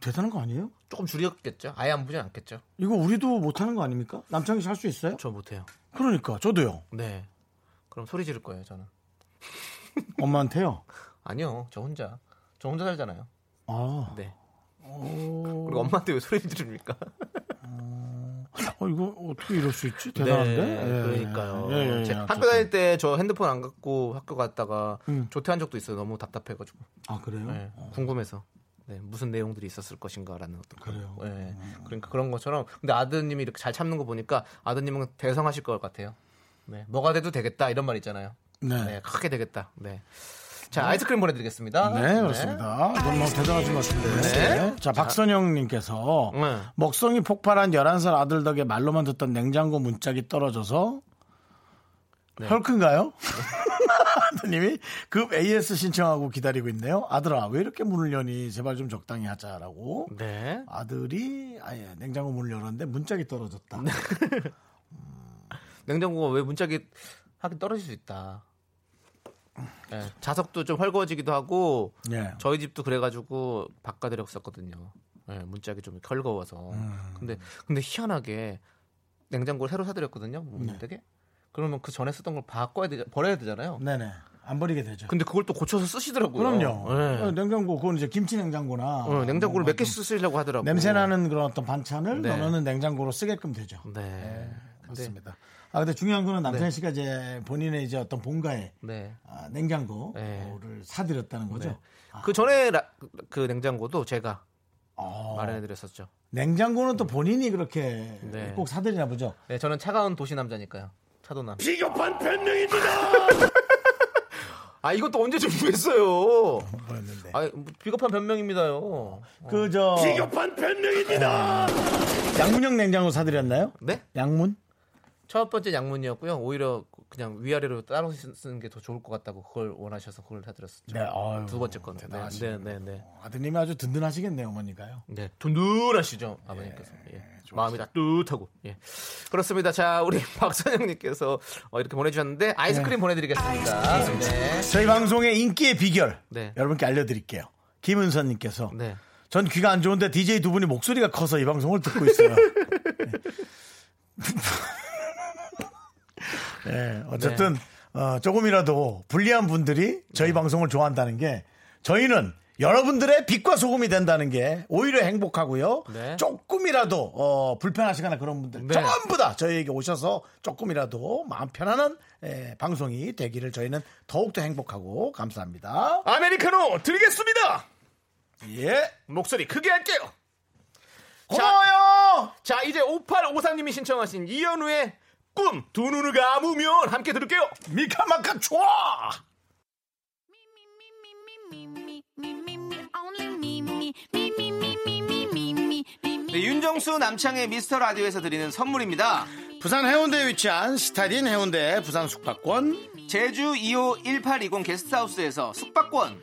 대단한 거 아니에요? 조금 줄였겠죠? 아예 안 보진 않겠죠? 이거 우리도 못하는 거 아닙니까? 남창희 씨할 수 있어요? 저 못해요. 그러니까 저도요. 네. 그럼 소리 지를 거예요, 저는. 엄마한테요. 아니요, 저 혼자. 저 혼자 살잖아요. 아, 네. 오. 그리고 엄마한테 왜 소리 지릅니까? 어, 이거 어떻게 이럴 수 있지? 대단한데? 네, 예, 그러니까요. 예, 예, 예, 제 어쨌든. 학교 다닐 때 저 핸드폰 안 갖고 학교 갔다가 음. 조퇴한 적도 있어요. 너무 답답해가지고. 아 그래요? 네, 궁금해서. 네, 무슨 내용들이 있었을 것인가라는 어떤 그래요? 네, 그러니까 그런 것처럼. 근데 아드님이 이렇게 잘 참는 거 보니까 아드님은 대성하실 것 같아요. 네, 뭐가 돼도 되겠다 이런 말 있잖아요. 네. 네, 크게 되겠다. 네. 자, 아이스크림 보내드리겠습니다. 네, 그렇습니다. 너무 너무 대단하신 것 같은데. 네. 자, 박선영님께서 네. 먹성이 폭발한 11살 아들 덕에 말로만 듣던 냉장고 문짝이 떨어져서 네. 헐크인가요? 아드님이 급 AS 신청하고 기다리고 있네요. 아들아, 왜 이렇게 문을 여니? 제발 좀 적당히 하자라고. 네. 아들이 아예 냉장고 문을 열었는데 문짝이 떨어졌다. 네. 냉장고가 왜 문짝이 하긴 떨어질 수 있다. 네, 자석도 좀 헐거워지기도 하고 예. 저희 집도 그래가지고 바꿔드렸었거든요. 네, 문짝이 좀 헐거워서. 음. 근데 근데 희한하게 냉장고를 새로 사드렸거든요. 네. 문되게. 그러면 그 전에 쓰던 걸 바꿔야 되 버려야 되잖아요. 네네. 안 버리게 되죠. 근데 그걸 또 고쳐서 쓰시더라고요. 그럼요. 네. 어, 냉장고 그건 이제 김치 냉장고나 어, 냉장고를 뭔가 몇좀 개씩 쓰시려고 하더라고요. 냄새 나는 그런 어떤 반찬을 네. 넣어놓는 냉장고로 쓰게끔 되죠. 네. 근데, 맞습니다. 아 근데 중요한 거는 남편 씨가 이제 본인의 이제 어떤 본가에 네. 아, 냉장고를 네. 사드렸다는 거죠. 네. 그 전에 라- 그 냉장고도 제가 어, 마련해드렸었죠. 냉장고는 또 본인이 그렇게 네. 꼭 사드리나 보죠. 네, 저는 차가운 도시 남자니까요. 차도남. 비겁한 변명입니다. 아 이것도 언제 준비했어요? 뭐였는데. 아뭐 비겁한 변명입니다요. 그저 비겁한 변명입니다. 양문형 냉장고 사드렸나요? 네? 양문? 첫 번째 양문이었고요. 오히려 그냥 위아래로 따로 쓰- 쓰는 게 더 좋을 것 같다고 그걸 원하셔서 그걸 사드렸었죠. 네. 아유, 두 번째 거는. 네. 네, 네, 네. 아드님이 아주 든든하시겠네요, 어머니가요. 네, 든든하시죠 아버님께서. 예. 마음이 따뜻하고. 예. 그렇습니다. 자, 우리 박선영님께서 어, 이렇게 보내주셨는데 아이스크림 보내드리겠습니다. 네. 저희 방송의 인기의 비결 네. 여러분께 알려드릴게요. 김은선님께서 네. 전 귀가 안 좋은데 DJ 두 분이 목소리가 커서 이 방송을 듣고 있어요. 네, 어쨌든 어, 조금이라도 불리한 분들이 저희 네. 방송을 좋아한다는 게 저희는 여러분들의 빛과 소금이 된다는 게 오히려 행복하고요. 네. 조금이라도 어, 불편하시거나 그런 분들 네. 전부 다 저희에게 오셔서 조금이라도 마음 편안한 에, 방송이 되기를 저희는 더욱더 행복하고 감사합니다. 아메리카노 드리겠습니다. 예, 목소리 크게 할게요. 고마워요. 자, 이제 5853님이 신청하신 이현우의 꿈 두 눈을 감으면 함께 들을게요. 미카마카 좋아. 네, 윤정수 남창의 미스터 라디오에서 드리는 선물입니다. 부산 해운대에 위치한 스타딘 해운대 부산 숙박권 제주 2호 1820 게스트하우스에서 숙박권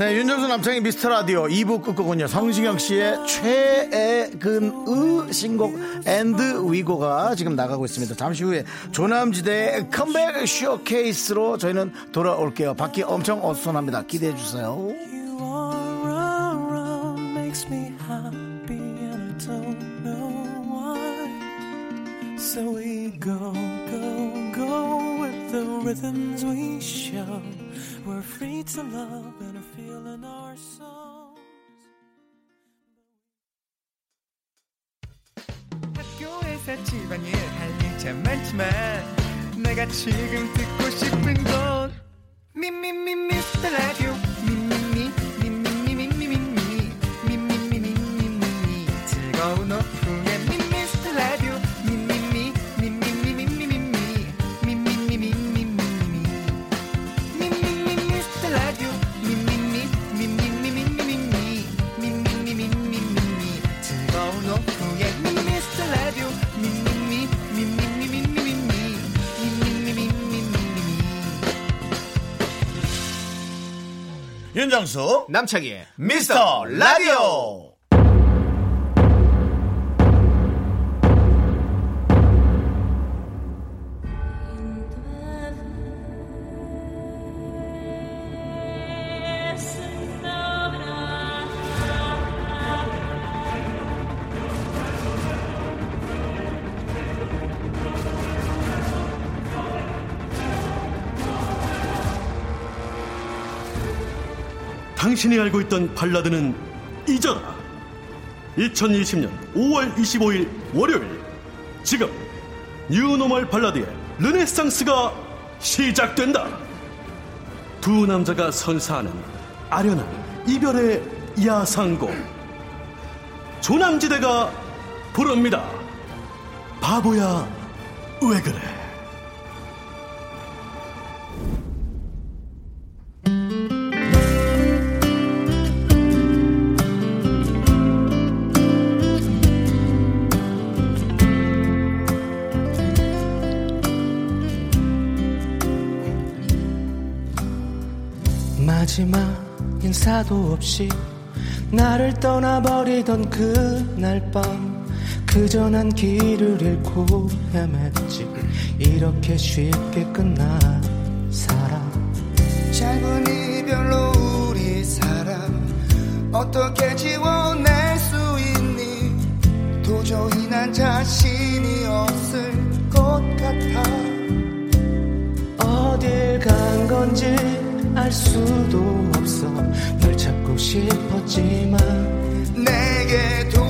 네, 윤정수 남창희의 미스터 라디오 2부 끝곡은요, 성시경 씨의 최애근의 신곡 And We Go가 지금 나가고 있습니다. 잠시 후에 조남지대의 컴백 쇼케이스로 저희는 돌아올게요. 밖이 엄청 어수선합니다. 기대해 주세요. So we go, go, go with the rhythms we show. We're free to love and are feeling our souls. 학교에서 집안일 할 일 참 많지만 내가 지금 듣고 싶은 건 미미미 미스터 라디오 윤정수, 남창희의 미스터 라디오! 당신이 알고 있던 발라드는 잊어라. 2020년 5월 25일 월요일 지금 뉴노멀 발라드의 르네상스가 시작된다. 두 남자가 선사하는 아련한 이별의 야상곡 조남지대가 부릅니다. 바보야 왜 그래? 인사도 없이 나를 떠나버리던 그날 밤 그저 난 길을 잃고 헤맸지. 이렇게 쉽게 끝난 사랑 짧은 이별로 우리 사랑 어떻게 지워낼 수 있니? 도저히 난 자신이 없을 것 같아. 어딜 간 건지 알 수도 싶었지만 내게 돌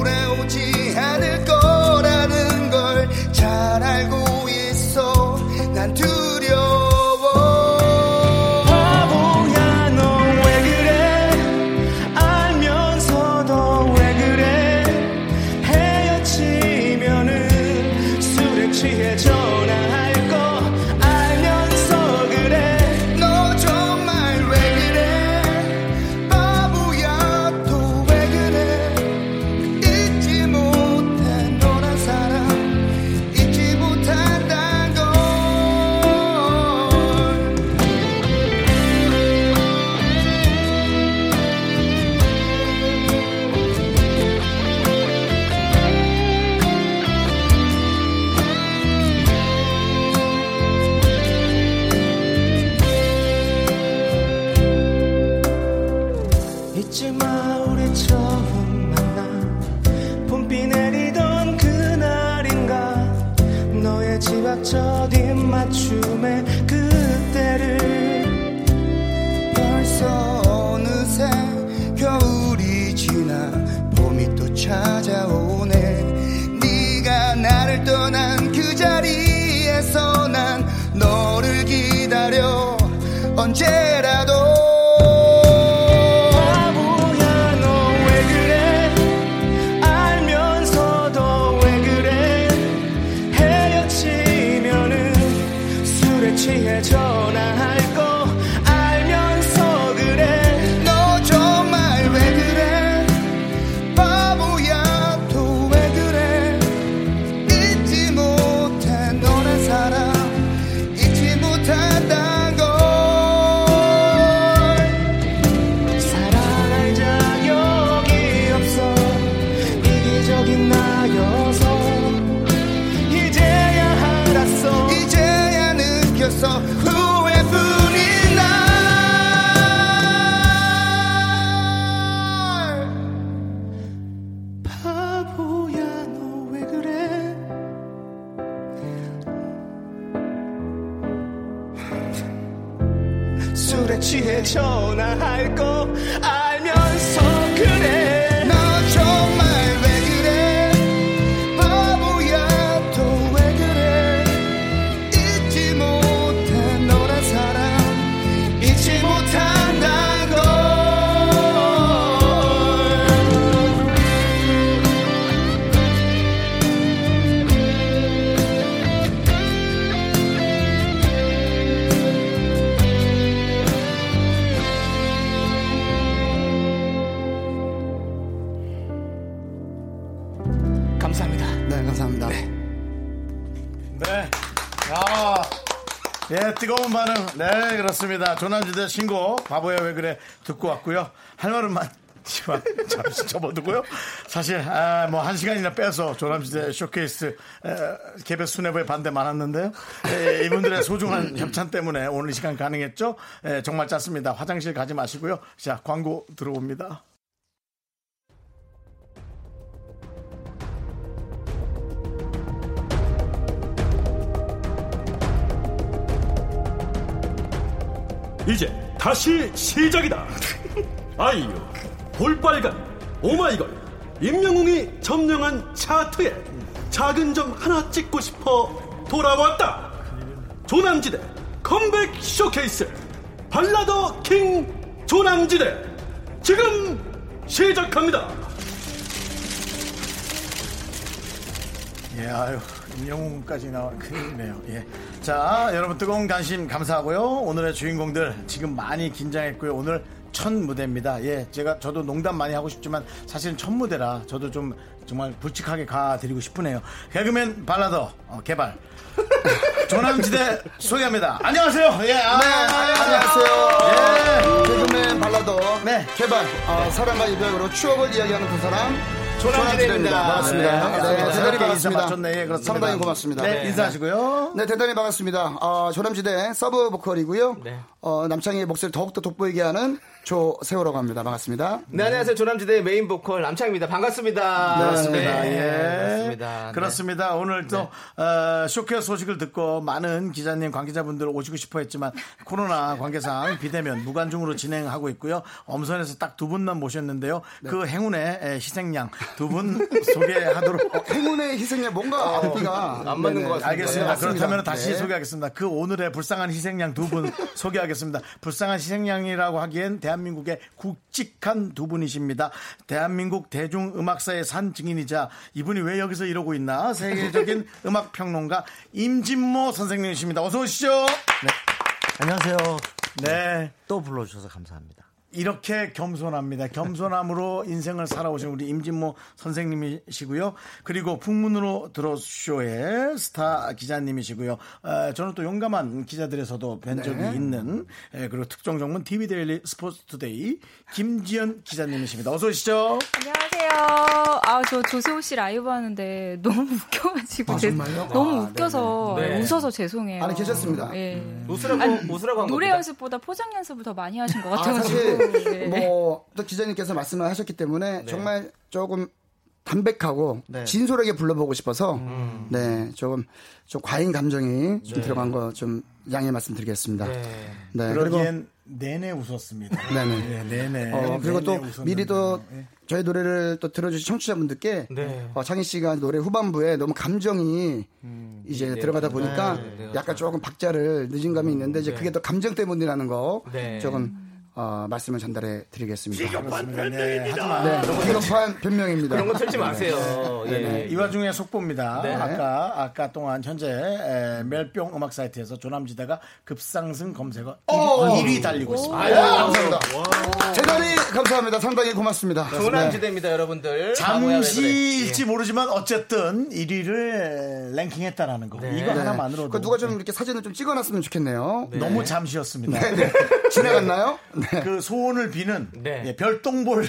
그렇습니다. 조남지대 신곡, 바보야 왜 그래, 듣고 왔고요. 할 말은 많 지만, 잠시 접어두고요. 사실, 아, 뭐, 한 시간이나 빼서 조남지대 쇼케이스, 에, 개별 수뇌부에 반대 많았는데요. 에, 이분들의 소중한 협찬 때문에 오늘 이 시간 가능했죠. 에, 정말 짰습니다. 화장실 가지 마시고요. 자, 광고 들어옵니다. 이제 다시 시작이다. 아이유, 볼빨간, 오마이걸, 임영웅이 점령한 차트에 작은 점 하나 찍고 싶어 돌아왔다. 조남지대 컴백 쇼케이스 발라더 킹 조남지대 지금 시작합니다. 예, 아유, 임영웅까지 나와 큰일이네요. 예. 자, 여러분 뜨거운 관심 감사하고요. 오늘의 주인공들 지금 많이 긴장했고요. 오늘 첫 무대입니다. 예, 제가 저도 농담 많이 하고 싶지만 사실은 첫 무대라 저도 좀 정말 굵직하게 가드리고 싶으네요. 개그맨 발라더 어, 개발. 조남지대 소개합니다. 안녕하세요. 예, 아, 안녕하세요 개그맨 발라더 네. 개발 어, 사랑과 이별으로 추억을 이야기하는 두 사람 조남지대입니다. 반갑습니다. 네, 네, 반갑습니다. 대단히 반갑습니다. 맞췄네. 예, 그렇습니다. 상당히 고맙습니다. 네, 인사하시고요. 네, 대단히 반갑습니다. 어, 조남지대 서브 보컬이고요. 네. 어, 남창희의 목소리를 더욱더 돋보이게 하는 조세호라고 합니다. 반갑습니다. 네, 안녕하세요. 조남지대 메인 보컬 남창희입니다. 반갑습니다. 그렇습니다. 네, 예. 반갑습니다. 네. 그렇습니다. 오늘 또 어, 쇼케이스 소식을 듣고 많은 기자님, 관계자분들 오시고 싶어 했지만 코로나 관계상 비대면 무관중으로 진행하고 있고요. 엄선에서 딱 두 분만 모셨는데요. 그 행운의 에, 희생양 두 분 소개하도록 어, 행운의 희생양 뭔가 앞뒤가 안 맞는 네네. 것 같습니다. 알겠습니다. 네, 맞습니다. 그렇다면 다시 네. 소개하겠습니다. 그 오늘의 불쌍한 희생양 두 분 소개하겠습니다. 불쌍한 희생양이라고 하기엔 대 한민국의 굵직한 두 분이십니다. 대한민국 대중음악사의 산 증인이자 이분이 왜 여기서 이러고 있나 세계적인 음악 평론가 임진모 선생님이십니다. 어서 오시죠. 안녕하세요. 네. 또 불러주셔서 감사합니다. 이렇게 겸손합니다. 겸손함으로 인생을 살아오신 우리 임진모 선생님이시고요. 그리고 풍문으로 들어쇼의 스타 기자님이시고요. 어, 저는 또 용감한 기자들에서도 뵌 적이 있는 예, 그리고 특종 전문 TV 데일리 스포츠 투데이 김지연 기자님이십니다. 어서 오시죠. 안녕하세요. 아, 저 조세호 씨 라이브 하는데 너무 웃겨가지고. 아, 제-? 너무 아, 웃겨서 네네. 네. 웃어서 죄송해요. 안에 계셨습니다. 예. 웃으라고, 웃으라고 한 노래 겁니다. 연습보다 포장 연습을 더 많이 하신 것 아, 같아가지고. 사실 네. 뭐 또 기자님께서 말씀을 하셨기 때문에 정말 조금 담백하고 네. 진솔하게 불러보고 싶어서 음. 네 조금 좀 과잉 감정이 좀 들어간 거 좀 양해 말씀드리겠습니다. 네, 네. 그리고 내내 웃었습니다. 네네. 네, 내내. 어, 그리고 또. 미리 또 예. 저희 노래를 또 들어주신 청취자분들께 네. 어, 창희 씨가 노래 후반부에 너무 감정이 이제 들어가다 보니까 네, 네, 약간 조금 박자를 늦은 감이 있는데 이제 그게 또 감정 때문이라는 거 네. 조금 어, 말씀을 전달해 드리겠습니다. 네, 하지만 네, 비겁한 변명입니다. 그런 거 틀지 마세요. 예. 네, 이 와중에 속보입니다. 네. 아까 아까 동안 현재 에, 멜뿅 음악 사이트에서 조남지대가 급상승 검색어 1위, 달리고 있습니다. 네, 감사합니다. 대단히 감사합니다. 상당히 고맙습니다. 조남지대입니다, 여러분들. 바보야, 왜 그래. 잠시일지 모르지만 어쨌든 1위를 랭킹했다라는 거. 네. 이거 네. 하나만으로도 그 누가 좀 이렇게 사진을 좀 찍어놨으면 좋겠네요. 너무 잠시였습니다. 지나갔나요? 네. 그 소원을 비는 네. 예, 별똥볼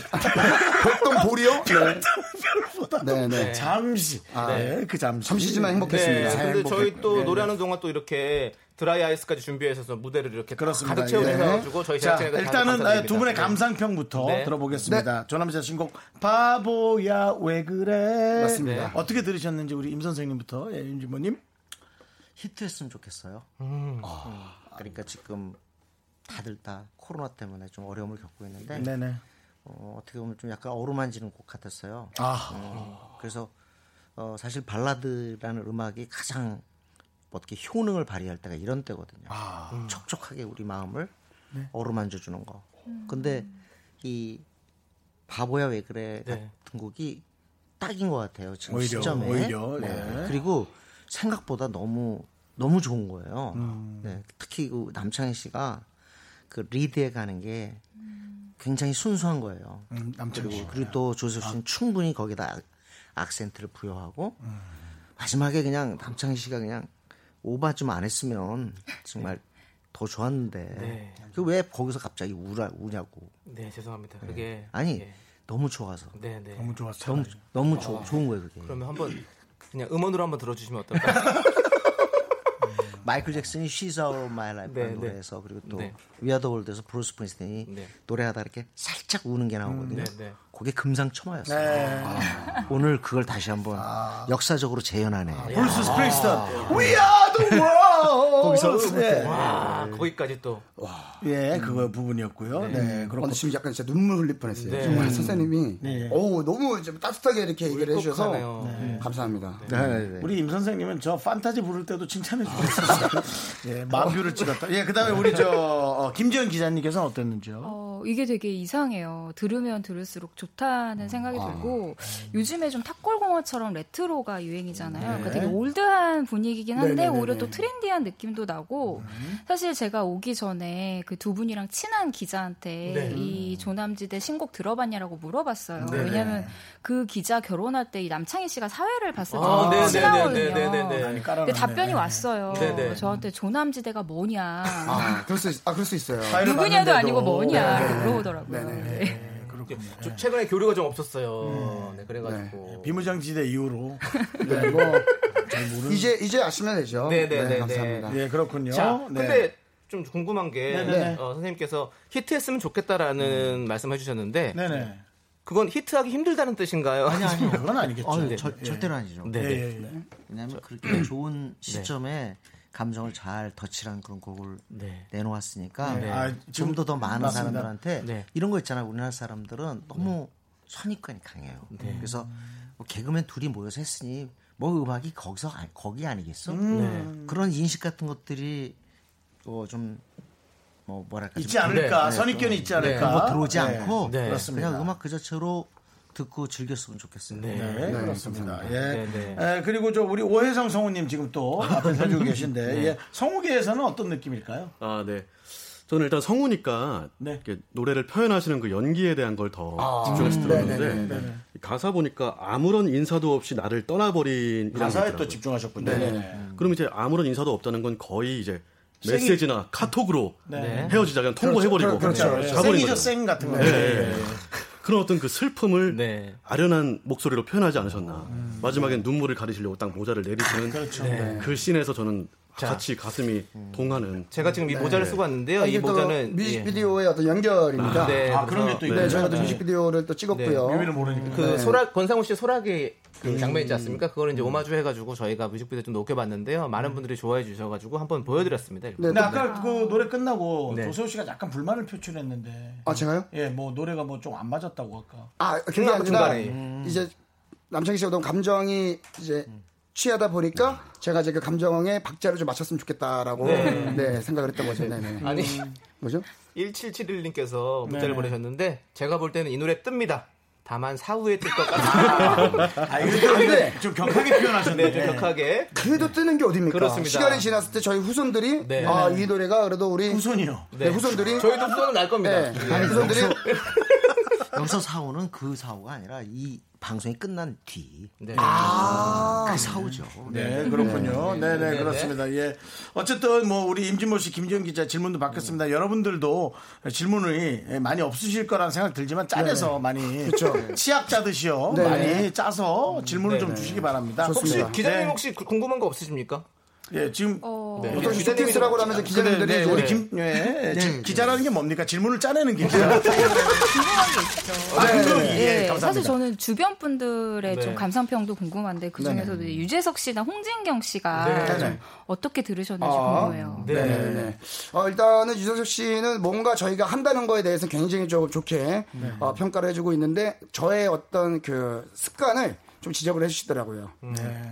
별똥 볼이요? 별똥별보다 네, 네. 잠시 네, 그 잠시 잠시지만 네. 행복했습니다. 근데 저희 행복했- 또 네. 노래하는 동안 또 이렇게 드라이 아이스까지 준비해서 무대를 이렇게 그렇습니다. 가득 채워주셔가지고 예. 저희 자, 일단은 두 분의 네. 감상평부터 네. 들어보겠습니다. 조남지대 신곡 바보야 왜 그래 맞습니다. 네. 어떻게 들으셨는지 우리 임 선생님부터 예, 임진모님 히트했으면 좋겠어요. 어, 그러니까 지금 다들 다 코로나 때문에 좀 어려움을 겪고 있는데 네네 어, 어떻게 보면 좀 약간 어루만지는 곡 같았어요. 아 어, 그래서 어, 사실 발라드라는 음악이 가장 뭐 어떻게 효능을 발휘할 때가 이런 때거든요. 음, 촉촉하게 우리 마음을 어루만져 주는 거. 근데 이 바보야 왜 그래 네. 같은 곡이 딱인 것 같아요. 지금 오히려, 시점에. 오히려, 네. 그리고 생각보다 너무 너무 좋은 거예요. 음. 네, 특히 그 남창희 씨가 그 리드에 가는 게 굉장히 순수한 거예요. 음, 남창희 씨. 그리고, 그리고 또 조셉 씨는 충분히 거기다 악- 악센트를 부여하고 마지막에 그냥 남창희 씨가 그냥 오바 좀 안 했으면 정말 더 좋았는데 네. 그왜 거기서 갑자기 우라 우냐고 네, 죄송합니다. 그게 아니 예. 너무 좋아서 네, 네. 너무 좋았어요. 너무 너무 조- 좋은 거예요 그게 그러면 한번 그냥 음원으로 한번 들어주시면 어떨까요? 마이클 잭슨이 She's Out of My Life라는 네, 네. 노래에서 그리고 또 네. We Are The World에서 브루스 스프린스틴이 네. 노래하다 이렇게 살짝 우는 게 나오거든요. 네, 네. 그게 금상첨화였어요. 네. 아, 오늘 그걸 다시 한번 역사적으로 재현하네. 브루스 스프링스턴 We are the world 거기서 네. 아, 거기까지 또. 예 그거 부분이었고요. 네, 그렇고 어, 지금 약간 진짜 눈물 흘릴 뻔했어요. 네. 정말 선생님이 네. 오 너무 좀 따뜻하게 이렇게 얘기를 해주셔서 울컥하네요. 네. 감사합니다. 네, 네. 우리 임 선생님은 저 판타지 부를 때도 칭찬해 주셨어요. 예, 만 view를 찍었다. 예, 그다음에 우리 저 어, 김지현 기자님께서는 어땠는지요? 어, 이게 되게 이상해요. 들으면 들을수록 좋다는 생각이 들고 요즘에 좀 탑골공원처럼 레트로가 유행이잖아요. 그러니까 되게 올드한 분위기긴 한데 네네네네. 오히려 또 트렌디한 느낌 도 나고 사실 제가 오기 전에 그 두 분이랑 친한 기자한테 네. 이 조남지대 신곡 들어봤냐라고 물어봤어요. 네네. 왜냐하면 그 기자 결혼할 때 이 남창희 씨가 사회를 봤을 때 아. 친하거든요. 깔아놨네. 근데 답변이 왔어요. 네네. 저한테 조남지대가 뭐냐. 아 그럴 수 있, 아 그럴 수 있어요. 누구냐도 봤는데도. 아니고 뭐냐 네. 이렇게 물어보더라고요. 네네. 네. 좀 최근에 교류가 좀 없었어요. 네, 그래가지고. 비무장지대 이후로 네, 뭐 이제 이제 아시면 되죠. 네네네네. 감사합니다. 예 그렇군요. 자, 네. 근데 좀 궁금한 게 네네네. 어, 선생님께서 히트했으면 좋겠다라는 말씀해 주셨는데 네네. 그건 히트하기 힘들다는 뜻인가요? 아니 아니. 그건 아니겠죠. 어, 네. 절- 절대로 아니죠. 네. 예, 네. 예, 예. 왜냐하면 그렇게 좋은 시점에 감정을 잘 덧칠한 그런 곡을 네. 내놓았으니까 네. 아, 지금 좀더더 많은 맞습니다. 사람들한테 네. 이런 거 있잖아요. 우리나라 사람들은 너무 선입관이 강해요. 그래서 뭐 개그맨 둘이 모여서 했으니 뭐 음악이 거기서 아- 거기 아니겠어? 음. 그런 인식 같은 것들이 어, 좀뭐 뭐랄까 좀 있지 않을까 네. 선입견이 있지 않을까. 그런 거 들어오지 네. 않고 네. 그렇습니다. 그냥 음악 그 자체로 듣고 즐겼으면 좋겠어요. 네. 네, 그렇습니다. 예. 네, 네. 에, 그리고 저 우리 오혜성 성우님 지금 또 앞에 서주고 계신데 예. 성우계에서는 어떤 느낌일까요? 아, 네. 저는 일단 성우니까 네. 이렇게 노래를 표현하시는 그 연기에 대한 걸더 아. 집중해서 음, 들었는데 네네네네. 가사 보니까 아무런 인사도 없이 나를 떠나버린 가사에 또 집중하셨군요. 네. 음. 그럼 이제 아무런 인사도 없다는 건 거의 이제 메시지나 카톡으로 네. 헤어지자 그냥 통보해버리고 그렇죠. 그렇죠. 가버린 생이죠, 거죠. 생 같은 거. 네. 예. 그런 어떤 그 슬픔을 네. 아련한 목소리로 표현하지 않으셨나. 마지막엔 눈물을 가리시려고 딱 모자를 내리시는 그렇죠. 그 씬에서 저는 같이 가슴이 동하는 제가 지금 이 모자를 쓰고 왔는데요. 아, 이 모자는 뮤직비디오의 어떤 연결입니다. 네, 아, 그런 게또 네, 있네요. 저희가 또 네. 뮤직비디오를 또 찍었고요. 묘미를 모르니까. 그 네. 소라 권상우 씨 소라게 그 장면 있지 않습니까? 그거를 이제 오마주 해가지고 저희가 뮤직비디오 좀 녹여봤는데요. 많은 분들이 좋아해 주셔가지고 한번 보여드렸습니다. 네, 근데 또- 아까 그 노래 끝나고 네. 조세호 씨가 약간 불만을 표출했는데. 아 제가요? 예, 뭐 노래가 뭐 좀 안 맞았다고 아까. 아 그게 중간, 아니라 중간에. 음. 이제 남창희 씨가 너무 감정이 이제 취하다 보니까 제가 이제 그 감정에 박자를 좀 맞췄으면 좋겠다라고 네. 네, 생각을 했던 거죠. 네네. 아니 뭐죠? 1771님께서 문자를 네. 보내셨는데 제가 볼 때는 이 노래 뜹니다. 다만 사후에 뜰 것 같아요. 아, 이거 근데 좀 격하게 표현하셨네. 네, 좀 격하게. 그래도 뜨는 게 어딥니까? 그렇습니다. 시간이 지났을 때 저희 후손들이 네. 아 이 노래가 그래도 우리 후손이요. 네, 후손들이 저희도 후손은 날 겁니다. 네, 아니 후손들이 여기서 사고는 그 사고가 아니라 이 방송이 끝난 뒤. 네. 그 사고죠. 네, 그렇군요. 네, 네, 그렇습니다. 예. 어쨌든 뭐 우리 임진모 씨, 김지영 기자 질문도 받겠습니다. 여러분들도 질문이 많이 없으실 거라는 생각 들지만 짜내서 많이 치약 짜듯이요. 네. 많이 짜서 질문을 네, 좀 네. 주시기 바랍니다. 혹시 좋습니다. 기자님 네. 혹시 그- 궁금한 거 없으십니까? 예, 지금 어, 네. 보통 기자님이 쇼케이스라고 좀- 하면서 근데 기자님들이 네, 우리 김 예, 지- 기자라는 게 뭡니까? 질문을 짜내는 게 기자. 궁금한 게 있죠. 아, 네. 예, 네, 감사합니다. 사실 저는 주변 분들의 네. 좀 감상평도 궁금한데 그 중에서도 유재석 씨나 홍진경 씨가 네. 좀 네. 어떻게 들으셨는지 아, 궁금해요. 네. 네, 네. 어, 일단은 유재석 씨는 뭔가 저희가 한다는 거에 대해서 굉장히 좀 좋게 어, 평가를 해주고 있는데 저의 어떤 그 습관을 좀 지적을 해주시더라고요.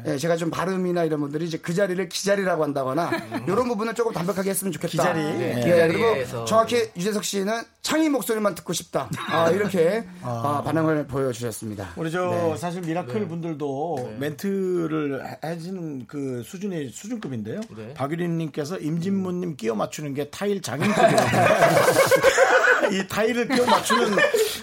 예, 제가 좀 발음이나 이런 부분들이 이제 그 자리를 기자리라고 한다거나 이런 부분을 조금 담백하게 했으면 좋겠다. 기자리. 예, 네. 그리고. 정확히 유재석 씨는 창희 목소리만 듣고 싶다. 아, 이렇게 어, 반응을 보여주셨습니다. 우리 저 네. 사실 미라클 분들도 멘트를 해- 해주는 그 수준이 수준급인데요. 네. 박유린님께서 임진모님 끼워 맞추는 게 타일 장인급이거든요. 이 타일을 끼워 맞추는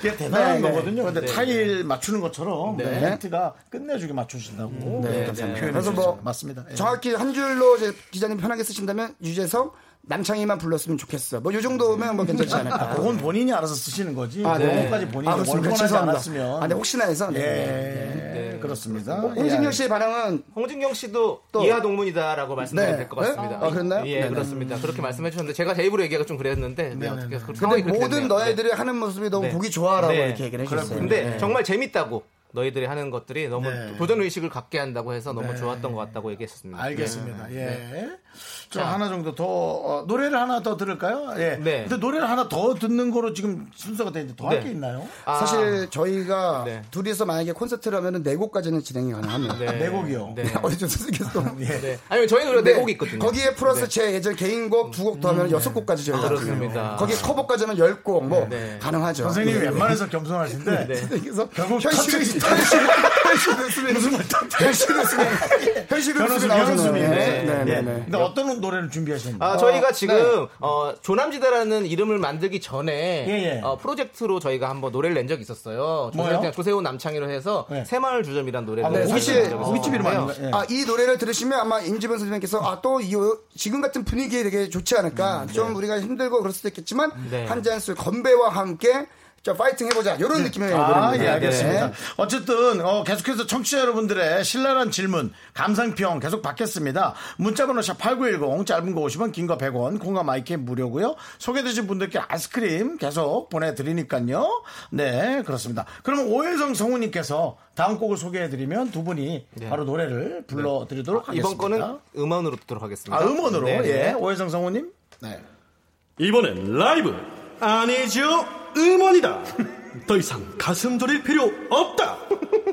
게 대단한 네, 네. 거거든요. 근데 네. 타일 맞추는 것처럼 네. 멘트가 끝내주게 맞추신다고 네, 네, 네. 그래서. 뭐 맞습니다. 예. 정확히 한 줄로 이제 기자님 편하게 쓰신다면 유재석 남창희만 불렀으면 좋겠어. 뭐 요 정도면 뭐 괜찮지 않을까. 아, 그건 본인이 알아서 쓰시는 거지. 아, 네. 그거까지 본인이 아, 죄송합니다. 않았으면. 아, 네, 혹시나 해서. 예, 네. 그렇습니다. 어, 홍진경 씨의 반응은 홍진경 씨도 또- 이하 동문이다라고 말씀드려야 네. 될것 같습니다. 네? 아, 그랬나요? 예, 네네. 그렇습니다. 그렇게 말씀해 주셨는데 제가 제 입으로 얘기하기가 좀 그랬는데 네, 어떻게 그렇게 근데 모든. 너희들이 하는 모습이 너무 네. 보기 좋아라고 네. 이렇게 얘기를 해 주셨어요. 근데 네. 정말 재밌다고 너희들이 하는 것들이 너무 네. 도전 의식을 갖게 한다고 해서 너무 네. 좋았던 것 같다고 얘기했었습니다. 알겠습니다. 네. 예. 저 자. 하나 정도 더 어, 노래를 하나 더 들을까요? 예. 네. 근데 노래를 하나 더 듣는 거로 지금 순서가 되는데 더할 네. 게 있나요? 아, 사실 저희가 네. 둘이서 만약에 콘서트를 하면 네 곡까지는 진행이 가능합니다. 네. 네 곡이요. 네. 어디 좀 쓰겠어. 네. 아니면 저희 노래 네 곡이 있거든요. 거기에 플러스 네. 제 예전 개인 곡 두 곡 더 하면 여섯 곡까지 저희가 그렇습니다. 하고요. 거기에 커버까지 하면 열 곡뭐 네. 가능하죠. 선생님이 네. 웬만해서 겸손하신데 네. 그래서 결국 현실을 탑승이 현실을 현실을 쓰면 무슨 말 현실을 쓰면 현실을 변호수 쓰면 나오잖아요. 변호수님. 네, 네, 네, 예. 네. 근데 어떤 노래를 준비하셨나요? 아, 저희가 지금 어, 조남지대라는 이름을 만들기 전에 예, 예. 어, 프로젝트로 저희가 한번 노래를 낸 적이 있었어요. 뭐요? 조세호, 남창희로 해서 네. 새마을 주점이라는 노래를 아, 뭐 네, 고깃집, 사실 고깃집 이름 아닌가요? 예. 아, 이 노래를 들으시면 아마 임지범 선생님께서 아, 또 이, 지금 같은 분위기에 되게 좋지 않을까. 좀 우리가 힘들고 그럴 수도 있겠지만 음, 네. 한잔 술 건배와 함께 자, 파이팅 해보자. 이런 느낌의 아, 노래입니다. 예, 알겠습니다. 네. 어쨌든, 어, 계속해서 청취자 여러분들의 신랄한 질문, 감상평 계속 받겠습니다. 문자번호 샵 8910, 짧은 거 50원, 긴 거 100원, 공과 마이크 무료고요 소개되신 분들께 아이스크림 계속 보내드리니까요. 네, 그렇습니다. 그러면 오해성 성우님께서 다음 곡을 소개해드리면 두 분이 바로 노래를 불러드리도록 하겠습니다. 네. 이번 거는 음원으로 듣도록 하겠습니다. 아, 음원으로? 네, 예. 네. 오해성 성우님? 네. 이번엔 라이브 아니죠 음원이다 더 이상 가슴 졸일 필요 없다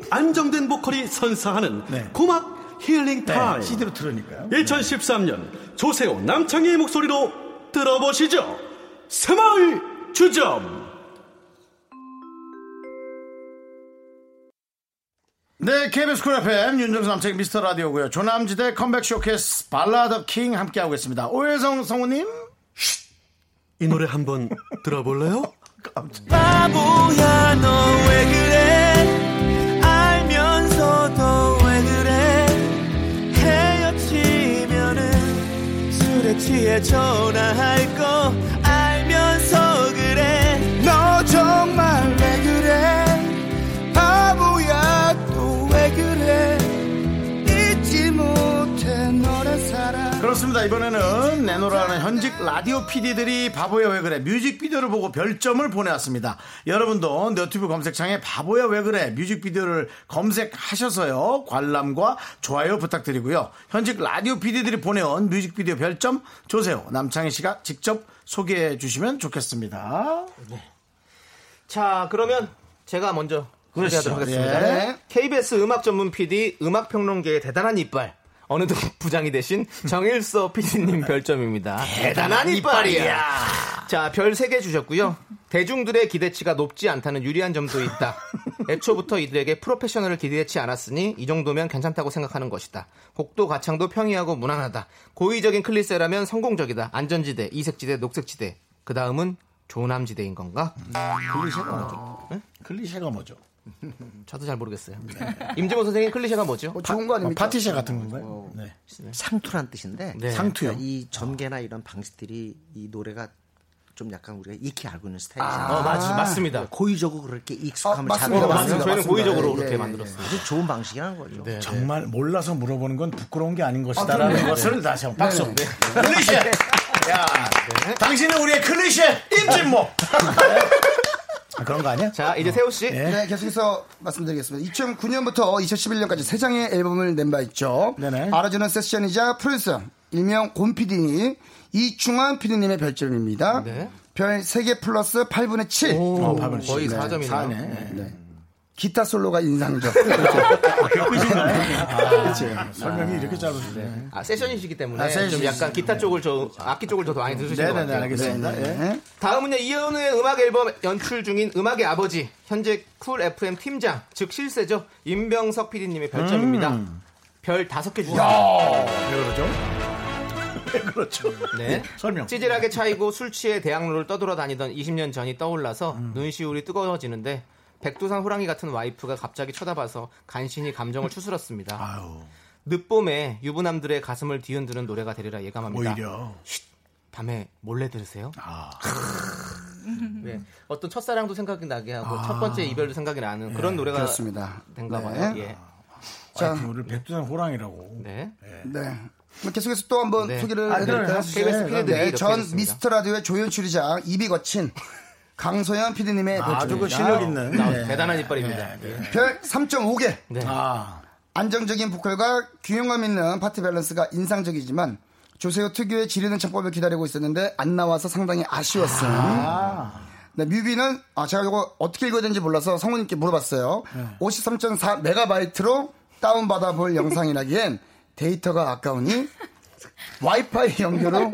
안정된 보컬이 선사하는 네. 고막 힐링 네. 타임 CD로 틀으니까요. 2013년 조세호 남창희의 목소리로 들어보시죠 새마을 주점 네, KBS 쿨 FM 윤정수 남창 미스터 라디오고요. 조남지대 컴백 쇼케이스 발라드 킹 함께하고 있습니다. 오해성 성우님. 이 노래 한번 들어볼래요? 바보야 너 왜 그래? 알면서도 왜 그래? 헤어지면은 술에 취해 전화할 거 그렇습니다. 자, 이번에는 내노라는 현직 라디오 PD들이 바보야 왜 그래 뮤직비디오를 보고 별점을 보내왔습니다. 여러분도 너튜브 검색창에 바보야 왜 그래 뮤직비디오를 검색하셔서요. 관람과 좋아요 부탁드리고요. 현직 라디오 PD들이 보내온 뮤직비디오 별점 조세호 남창희 씨가 직접 소개해 주시면 좋겠습니다. 자, 그러면 제가 먼저. 소개하도록 하겠습니다. 예. KBS 음악 전문 PD, 음악 평론계의 대단한 이빨. 어느덧 부장이 되신 정일서 PD님 별점입니다. 대단한 이빨이야. 자, 별 3개 주셨고요. 대중들의 기대치가 높지 않다는 유리한 점도 있다. 애초부터 이들에게 프로페셔널을 기대치 않았으니 이 정도면 괜찮다고 생각하는 것이다. 곡도 가창도 평이하고 무난하다. 고의적인 클리세라면 성공적이다. 안전지대, 이색지대, 녹색지대. 그 다음은 조남지대인 건가? 클리셰가 뭐죠? 클리셰가 뭐죠? 저도 잘 모르겠어요. 임지모 선생님 클리셰가 뭐죠? 뭐 좋은 거 아닙니까? 파티셰 같은 건가요? 네. 상투란 뜻인데 네. 상투요. 그러니까 이 전개나 이런 방식들이 이 노래가 좀 약간 우리가 익히 알고 있는 스타일이잖아요. 어, 맞, 맞습니다. 고의적으로 그렇게 익숙함을 아, 찾는 맞습니다. 건 맞습니다. 저희는 고의적으로 예, 그렇게 예, 만들었습니다. 아주 좋은 방식이라는 거죠. 네. 정말 몰라서 물어보는 건 부끄러운 게 아닌 것이다라는 그럼요. 것을 다시 한번 박수. 네. 클리셰. 야, 당신은 우리의 클리셰 임진모. 아, 그런 거 아니야? 자, 이제 세호 씨. 네, 계속해서 말씀드리겠습니다. 2009년부터 2011년까지 세 장의 앨범을 낸 바 있죠. 네네. 알아주는 세션이자 프로듀서, 일명 곰피디, 이충환 피디님의 별점입니다. 네. 별 3개 플러스 8분의 7. 어, 밥을 거의 네, 4점이네요. 사네. 네. 기타 솔로가 인상적. 아, 설명이 이렇게 짧으시네. 아, 세션이시기 때문에 아, 세션이시죠. 좀 약간 기타 쪽을 저 악기 쪽을 더 많이 들으시는 것 네네네, 같아요. 알겠습니다. 예. 네. 다음은요 이현우의 음악 앨범 연출 중인 음악의 아버지 현재 쿨 FM 팀장 즉 실세죠 임병석 PD님의 별점입니다. 별 다섯 개 주셨습니다. 왜 그러죠? 왜 그렇죠? 네. 설명. 찌질하게 차이고 술 취해 대학로를 떠돌아 다니던 20년 전이 떠올라서 음. 눈시울이 뜨거워지는데 백두산 호랑이 같은 와이프가 갑자기 쳐다봐서 간신히 감정을 추스렀습니다. 아유, 늦봄에 유부남들의 가슴을 뒤흔드는 노래가 되리라 예감합니다. 오히려. 밤에 몰래 들으세요? 아, 네. 어떤 첫사랑도 생각이 나게 하고 첫 번째 이별도 생각이 나는 그런 노래가 그렇습니다. 된가 네. 봐요. 예. 자, 와이프를 백두산 호랑이라고. 네. 네. 뭐 계속해서 또 한번 네. 소개를 아, 해드릴까요? PD들이 네, 이렇게 전. 미스터 라디오의 조연출이자 입이 거친 강소연 PD님의 아주 그. 실력 있는. 네. 대단한 이빨입니다. 예. 별 3.5개. 네. 아, 안정적인 보컬과 균형감 있는 파트 밸런스가 인상적이지만 조세호 특유의 지르는 창법을 기다리고 있었는데 안 나와서 상당히 아쉬웠음. 네, 뮤비는 아 제가 이거 어떻게 읽어야 되는지 몰라서 성우님께 물어봤어요. 53.4 메가바이트로 다운 받아볼 영상이라기엔 데이터가 아까우니 와이파이 연결로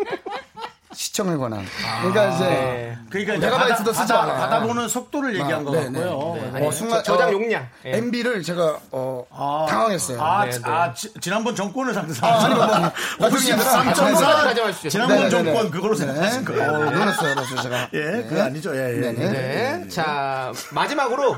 시청을 권한. 그러니까 이제 네. 그러니까 이제 메가바이트도 쓰지 받아, 않아요. 받아보는 속도를 얘기한 것 네, 같고요. 네, 네. 어, 순간 저- 저장 어, 용량. 예. MB를 제가 어, 당황했어요. 아, 네, 지- 네. 아, 지, 지난번 정권을 아니, 뭐, 뭐, 나중에 아니라- 53.4 마십시오. 지난번 네, 네, 정권 네. 그걸로 생각하신 네. 거예요. 어, 놀랐어요, 놀랐어요, 제가. 예, 네. 그거 아니죠. 예, 예. 네네. 네. 자, 마지막으로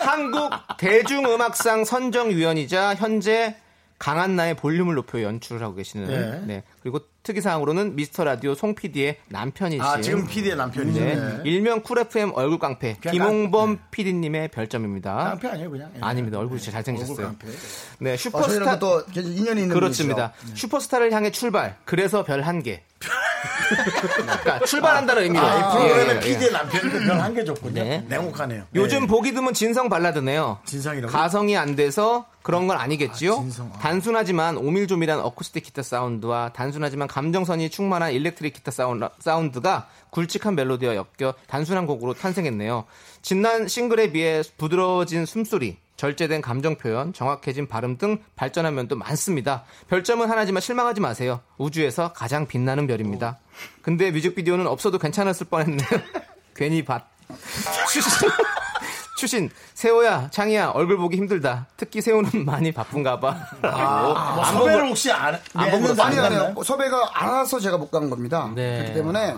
한국 대중음악상 선정위원이자 현재 강한나의 볼륨을 높여 연출을 하고 계시는 네. 네. 그리고 특이사항으로는 미스터 라디오 송 PD의 남편이신 아, 지금 PD의 남편이죠. 네. 네. 일명 쿨 FM 얼굴 깡패 김홍범 PD님의 별점입니다. 깡패 아니에요, 그냥. 예. 아닙니다. 얼굴이 진짜 잘생기셨어요. 얼굴 깡패. 네, 아, 슈퍼스타 저희랑 또 인연이 있는 그렇습니다. 분이시죠. 슈퍼스타를 향해 출발. 그래서 별 한 개. 그러니까 출발한다는 의미로. 아, 이 프로그램의 예, 예, 예. PD의 남편인데 별한 개 줬군요. 네. 냉혹하네요. 요즘 네. 보기 드문 진성 발라드네요. 진성이라고? 가성이 안 돼서 그런 건 아니겠지요? 아, 진성. 아. 단순하지만 오밀조밀한 어쿠스틱 기타 사운드와 단순하지만 감정선이 충만한 일렉트릭 기타 사운드, 사운드가 굵직한 멜로디와 엮여 단순한 곡으로 탄생했네요. 지난 싱글에 비해 부드러워진 숨소리, 절제된 감정 표현, 정확해진 발음 등 발전한 면도 많습니다. 별점은 하나지만 실망하지 마세요. 우주에서 가장 빛나는 별입니다. 근데 뮤직비디오는 없어도 괜찮았을 뻔했네요. 괜히 밭. 추신 세호야 창희야 얼굴 보기 힘들다 특히 세호는 많이 바쁜가 봐 아, 뭐안 섭외를 혹시 안, 안 했는데 보고 아니, 안 아니요. 섭외가 안 와서 제가 못 간 겁니다. 네. 그렇기 때문에.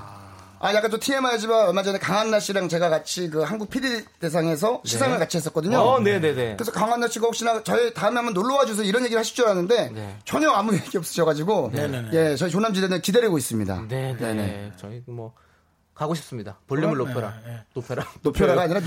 아, 약간 또 TMI지만 얼마 전에 강한나 씨랑 제가 같이 그 한국 PD 대상에서 시상을 같이 했었거든요. 어 네네네 그래서 강한나 씨가 혹시나 저희 다음에 한번 놀러 와 주세요 이런 얘기를 하실 줄 알았는데 네. 전혀 아무 얘기 없으셔가지고 네네네. 예 저희 조남지대는 기다리고 있습니다. 네네 저희 뭐 가고 싶습니다. 볼륨을 높여라. 예, 예. 높여라. 높여라가 아니라.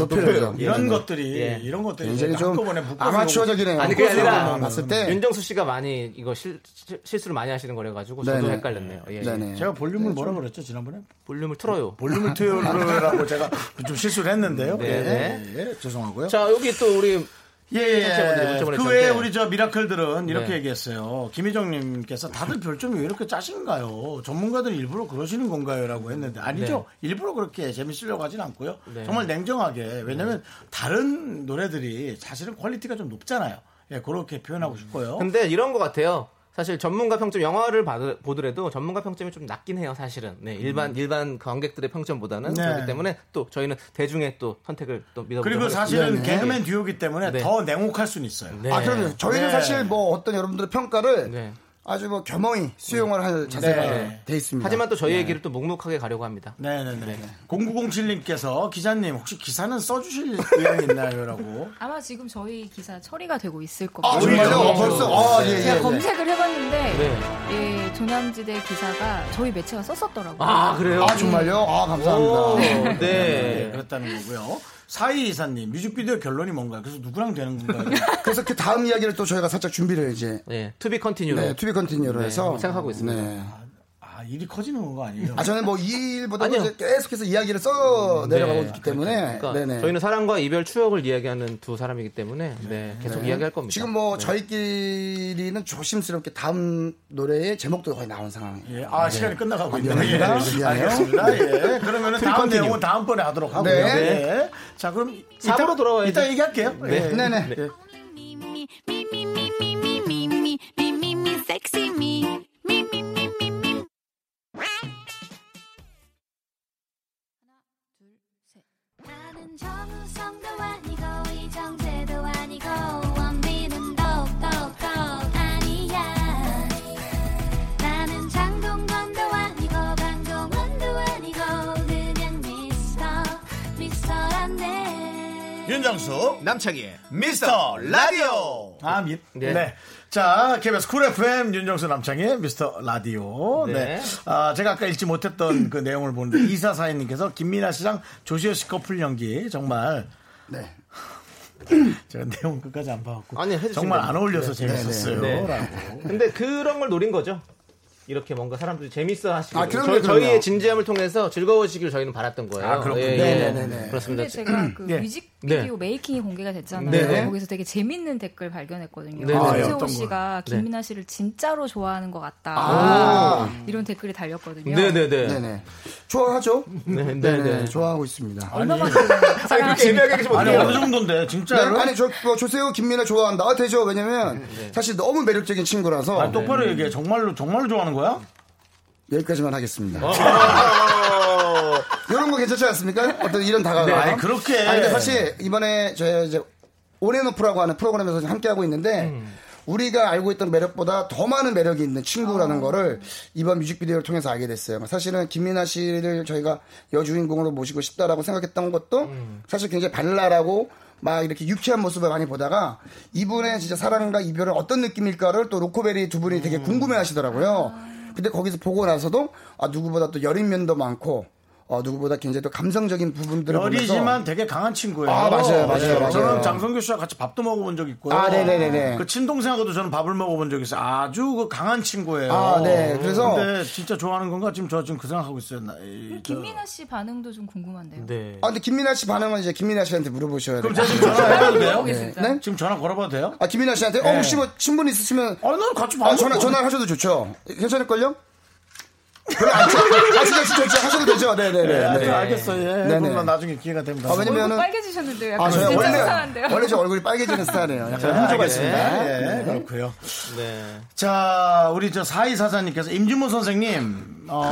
이런 것들이 예. 이런 것들이 굉장히 이제 좀 한꺼번에 묶어서 아마추어적이네요. 아니 그게 아니라 봤을 때 윤정수 씨가 많이 이거 실, 실수를 많이 하시는 거래 가지고 저도 네네. 헷갈렸네요. 예. 네네. 제가 볼륨을 뭐라 그랬죠 지난번에? 볼륨을 틀어요. 볼륨을 트요라고 제가 좀 실수를 했는데요. 네, 예, 네. 예, 죄송하고요. 자 여기 또 우리 예, 예, 문자 그. 외에 우리 저 미라클들은 이렇게 네. 얘기했어요. 김희정님께서 다들 별점이 왜 이렇게 짜신가요? 전문가들 일부러 그러시는 건가요? 라고 했는데 아니죠. 일부러 그렇게 재밌으려고 하진 않고요. 네. 정말 냉정하게. 왜냐면 다른 노래들이 사실은 퀄리티가 좀 높잖아요. 예, 그렇게 표현하고 싶고요. 근데 이런 것 같아요. 사실 전문가 평점 영화를 받- 보더라도 전문가 평점이 좀 낮긴 해요, 사실은. 네, 일반 일반 관객들의 평점보다는 음. 네. 그렇기 때문에 또 저희는 대중의 또 선택을 또 믿어 그리고 사실은 개그맨 듀오기 때문에 네. 더 냉혹할 수는 있어요. 네. 아 그럼요. 저희는 네. 사실 뭐 어떤 여러분들의 평가를 네. 아주 뭐 겸허히 수용을 할 자세가 네. 돼 있습니다. 하지만 또 저희 얘기를 또 묵묵하게 가려고 합니다. 네네 네. 0907님께서 기자님 혹시 기사는 써주실 의향이 있나요? 라고. 아마 지금 저희 기사 처리가 되고 있을 아 겁니다. 정말요? 오히려. 어, 벌써 아 예, 제가 예, 예. 검색을 해봤는데 네. 예, 조남지대 기사가 저희 매체가 썼었더라고요. 아, 그래요? 아 정말요? 아 감사합니다. 오, 네. 네. 그렇다는 거고요. 사이 이사님 뮤직비디오 결론이 뭔가요? 그래서 누구랑 되는 건가요? 그래서 그 다음 이야기를 또 저희가 살짝 준비를 이제 네. 투비 continue. 네, to be continue로 네, 해서 생각하고 있습니다. 네. 아 일이 커지는 거 아니에요? 아 저는 뭐 이 일보다 아니요. 이제 계속해서 이야기를 써 내려가고 네. 있기 때문에 그러니까 네네. 저희는 사랑과 이별 추억을 이야기하는 두 사람이기 때문에 네, 계속 이야기할 겁니다. 지금 뭐 네. 저희끼리는 조심스럽게 다음 노래의 제목도 거의 나온 상황이에요. 예, 아 시간이 끝나가고 있네요. 예. 알겠습니다. 예, 그러면은 다음 continue. 내용은 다음번에 하도록 하고요. 네. 네. 자 그럼 사부로 이따- 돌아와야죠. 이따 얘기할게요. 네. 예. 네네. 윤정수 남창희의 미스터 라디오. 아, 미, 네. 네. 자, KBS 쿨 FM 윤정수 남창희 미스터 라디오. 네. 네. 아, 제가 아까 읽지 못했던 그 내용을 보는데 이사사인님께서 김민아 씨랑 조시호 씨 커플 연기 정말 네. 제가 내용 끝까지 안 봐갖고 아니, 정말 안. 어울려서 네. 재밌었어요. 네. 라고. 근데 그런 걸 노린 거죠. 이렇게 뭔가 사람들이 재밌어 하시고 아, 그럼요, 저희, 그럼요. 의 진지함을 통해서 즐거워지길 저희는 바랐던 거예요. 아, 그렇군요. 예, 예. 네네네네. 그렇습니다. 근데 제가 그 예. 뮤직 비디오 메이킹이 공개가 됐잖아요. 네네. 거기서 되게 재밌는 댓글 발견했거든요. 네네. 아, 최세호 어떤 씨가 네. 김민아 씨를 진짜로 좋아하는 것 같다. 아. 이런 댓글이 달렸거든요. 네네네. 네네. 좋아하죠? 네, 네, 네 네. 네. 좋아하고 있습니다. 얼마만큼 아니, 하시면 아니, 어떡해요? 어느 정도인데, 네, 진짜로? 아니 저 뭐, 조세호 김민아 좋아한다. 아, 되죠. 왜냐면 사실 너무 매력적인 친구라서 아, 똑바로 얘기해. 정말로, 정말로 좋아하는 거야? 여기까지만 하겠습니다. 어. 이런 거 괜찮지 않습니까? 어떤 이런 다가가. 아니, 그렇게. 아니, 근데 사실 이번에 저희 이제 온앤오프라고 하는 프로그램에서 함께 하고 있는데 우리가 알고 있던 매력보다 더 많은 매력이 있는 친구라는 거를 이번 뮤직비디오를 통해서 알게 됐어요. 사실은 김민아 씨를 저희가 여주인공으로 모시고 싶다라고 생각했던 것도 사실 굉장히 발랄하고 막 이렇게 유쾌한 모습을 많이 보다가 이분의 진짜 사랑과 이별은 어떤 느낌일까를 또 로코베리 두 분이 되게 궁금해 하시더라고요. 근데 거기서 보고 나서도 아, 누구보다 또 여린 면도 많고 어, 누구보다 굉장히 또 감성적인 부분들을 열이지만 보면서 되게 강한 친구예요. 아, 맞아요, 맞아요, 맞아요. 저는 장성규 씨와 같이 밥도 먹어본 적 있고요. 아, 네네네네. 그 친동생하고도 저는 밥을 먹어본 적 있어요. 아주 그 강한 친구예요. 아, 네. 그래서- 근데 진짜 좋아하는 건가? 지금 저 지금 그 생각하고 있어요. 나, 이, 저- 김민아 씨 반응도 좀 궁금한데요. 네. 아, 근데 김민아 씨 반응은 이제 김민아 씨한테 물어보셔야 돼요. 그럼 제가 지금 전화해봐도 돼요? 모르겠습니다. 네? 지금 전화 걸어봐도 돼요? 아, 김민아 씨한테? 어, 혹시 뭐 친분 있으시면 아, 난 같이 밥 아, 전화. 전화 하셔도 좋죠. 괜찮을걸요? 별로 안 쳐. 아, 진짜, 진짜, 진짜 하셔도 되죠. 네네네. 네, 네. 알겠어요. 예. 네네. 그러면 나중에 기회가 되면 아, 왜냐면- 얼굴 왜냐면은- 빨개지셨는데요. 약간 아, 저요? 진짜 원래, 이상한데요. 원래 저 얼굴이 빨개지는 스타일이에요. 약간 알겠- 있습니다. 예, 그렇고요. 네. 자, 우리 저 사이사사님께서 임진모 선생님, 어,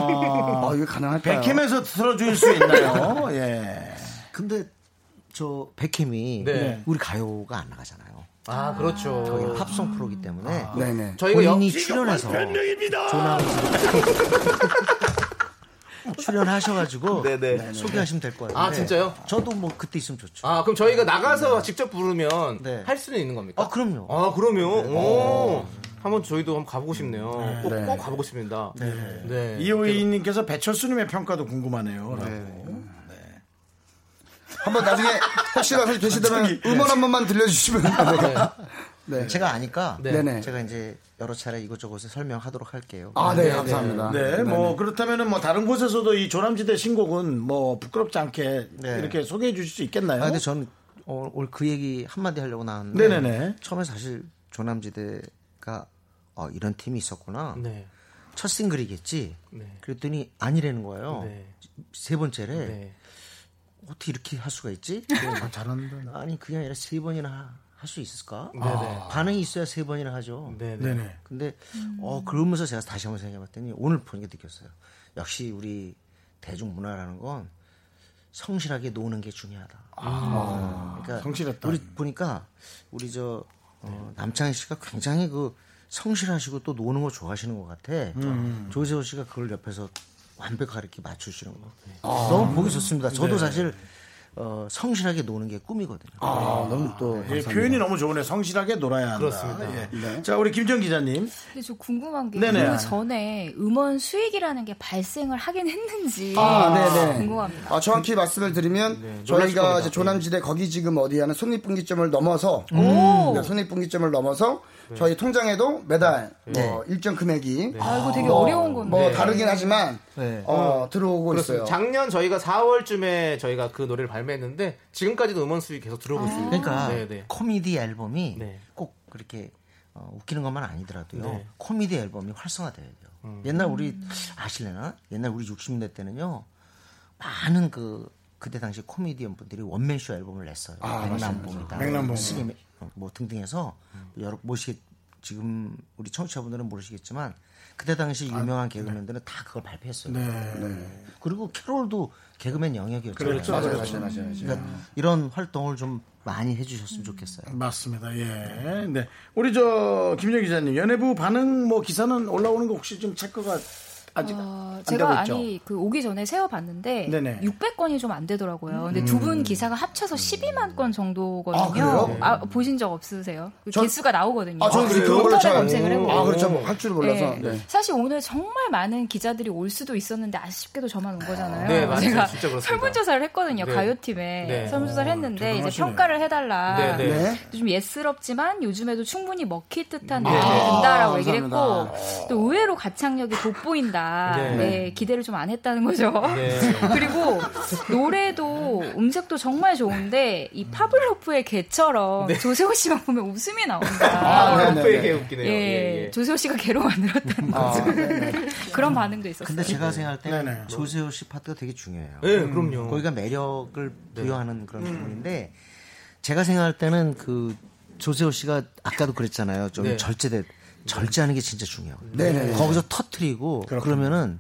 아, 이거 가능할까요? 백캠에서 들어줄 수 있나요? 예. 근데 저 백햄이 네. 우리 가요가 안 나가잖아요. 아, 그렇죠. 거기 팝송 프로기 때문에 네네. 저희가 영, 본인이 출연해서 출연하셔가지고 네네. 소개하시면 될 거예요. 아, 진짜요? 저도 뭐 그때 있으면 좋죠. 아, 그럼 저희가 나가서 직접 부르면 네. 할 수는 있는 겁니까? 아, 그럼요. 아, 그러면 오. 한번 저희도 한번 가보고 싶네요. 꼭, 네. 꼭 가보고 싶습니다. 네. 이호이님께서 배철수님의 평가도 궁금하네요. 라고. 한번 나중에 혹시라도 되시다면 음원 한 번만 들려주시면 네. 제가 아니까 네. 네네. 제가 이제 여러 차례 이것저것을 설명하도록 할게요. 아, 네, 감사합니다. 네, 뭐 그렇다면은 뭐 다른 곳에서도 이 조남지대 신곡은 뭐 부끄럽지 않게 네. 이렇게 소개해 주실 수 있겠나요? 아, 근데 저는 어, 오늘 그 얘기 한마디 하려고 나왔는데 네네네. 처음에 사실 조남지대가 어, 이런 팀이 있었구나. 네. 첫 싱글이겠지. 네. 그랬더니 아니라는 거예요. 네. 세 번째래. 네. 어떻게 이렇게 할 수가 있지? 아, 잘한다. 아니 그게 아니라 세 번이나 할 수 있을까? 네네. 반응이 있어야 세 번이나 하죠. 네네. 근데 어 그러면서 제가 다시 한번 생각해봤더니 오늘 보니까 느꼈어요. 역시 우리 대중문화라는 건 성실하게 노는 게 중요하다. 어, 그러니까 아, 성실했다. 우리 보니까 우리 저 어, 남창희 씨가 굉장히 그 성실하시고 또 노는 거 좋아하시는 것 같아. 음. 조세호 씨가 그걸 옆에서 완벽하게 이렇게 맞추시는 거. 아. 너무 보기 좋습니다. 네. 저도 사실 어, 성실하게 노는 게 꿈이거든요. 아, 너무 또. 예, 표현이 너무 좋으네. 성실하게 놀아야 한다. 그렇습니다. 예. 자, 우리 김정 기자님. 근데 저 궁금한 게 네네. 그 전에 음원 수익이라는 게 발생을 하긴 했는지 아, 네네. 궁금합니다. 아, 정확히 말씀을 드리면 놀라실 저희가. 이제 조남지대 거기 지금 어디 하는 손익분기점을 넘어서 오. 네, 손익분기점을 넘어서 저희 통장에도 매달 뭐 일정 금액이 아 이거 되게 뭐, 어려운 건데. 뭐 다르긴 하지만 네. 어, 들어오고 그렇습니다. 있어요. 작년 저희가 4월쯤에 저희가 그 노래를 발 매했는데 지금까지도 음원 수익 계속 들어오고 있습니다. 그러니까 네, 네. 코미디 앨범이 네. 꼭 그렇게 어, 웃기는 것만 아니더라도요. 네. 음. 코미디 앨범이 활성화돼야 돼요. 옛날 우리 아실래나? 옛날 우리 60년대 때는요. 많은 그 그때 당시 코미디언 분들이 원맨쇼 앨범을 냈어요. 맥남봉이다. 맥남봉. 스기 뭐 등등해서 여러 모시 지금 우리 청취자분들은 모르시겠지만 그때 당시 유명한 개그맨들은 다 그걸 발표했어요. 네. 그리고 캐롤도 개그맨 영역이었잖아요. 그렇죠. 맞아요, 맞아요, 맞아요. 그러니까 이런 활동을 좀 많이 해주셨으면 좋겠어요. 맞습니다. 예. 네. 우리 저 김정 기자님, 연예부 반응 뭐 기사는 올라오는 거 혹시 좀 체크가 아직 어, 안 제가 되고 있죠? 아니 그 오기 전에 세어봤는데 네네. 음. 600건이 좀 안 되더라고요. 근데 두분 기사가 합쳐서 12만 건 아, 정도거든요. 그래요? 아, 보신 적 없으세요? 그 전- 개수가 나오거든요. 아, 저는 그래서 그걸로 잘- 검색을 해보고. 아, 그렇죠. 뭐할 줄을 몰라서. 네. 네. 사실 오늘 정말 많은 기자들이 올 수도 있었는데 아쉽게도 저만 온 거잖아요. 네, 맞아요. 제가 진짜 그렇습니다. 설문조사를 했거든요. 네. 가요팀에 네. 설문조사를 했는데 이제. 평가를 해달라. 네, 네. 네. 좀 예스럽지만 요즘에도 충분히 먹힐 듯한 네. 느낌이 아, 든다라고 얘기를 감사합니다. 했고 또 의외로 가창력이 돋보인다. 네. 네. 기대를 좀 안 했다는 거죠. 네. 그리고 노래도 음색도 정말 좋은데 이 파블로프의 개처럼 조세호 씨만 보면 웃음이 나온다. 아, 네, 네, 네, 네. 웃기네요. 예, 예, 예. 조세호 씨가 개로 만들었다는 거죠. 그런 반응도 있었어요. 근데 제가 생각할 때는 네네. 조세호 씨 파트가 되게 중요해요. 네, 그럼요. 거기가 매력을 부여하는 그런 부분인데 제가 생각할 때는 그 조세호 씨가 아까도 그랬잖아요. 좀 네. 절제돼 절제하는 게 진짜 중요하거든요. 네네. 거기서 터트리고 그러면은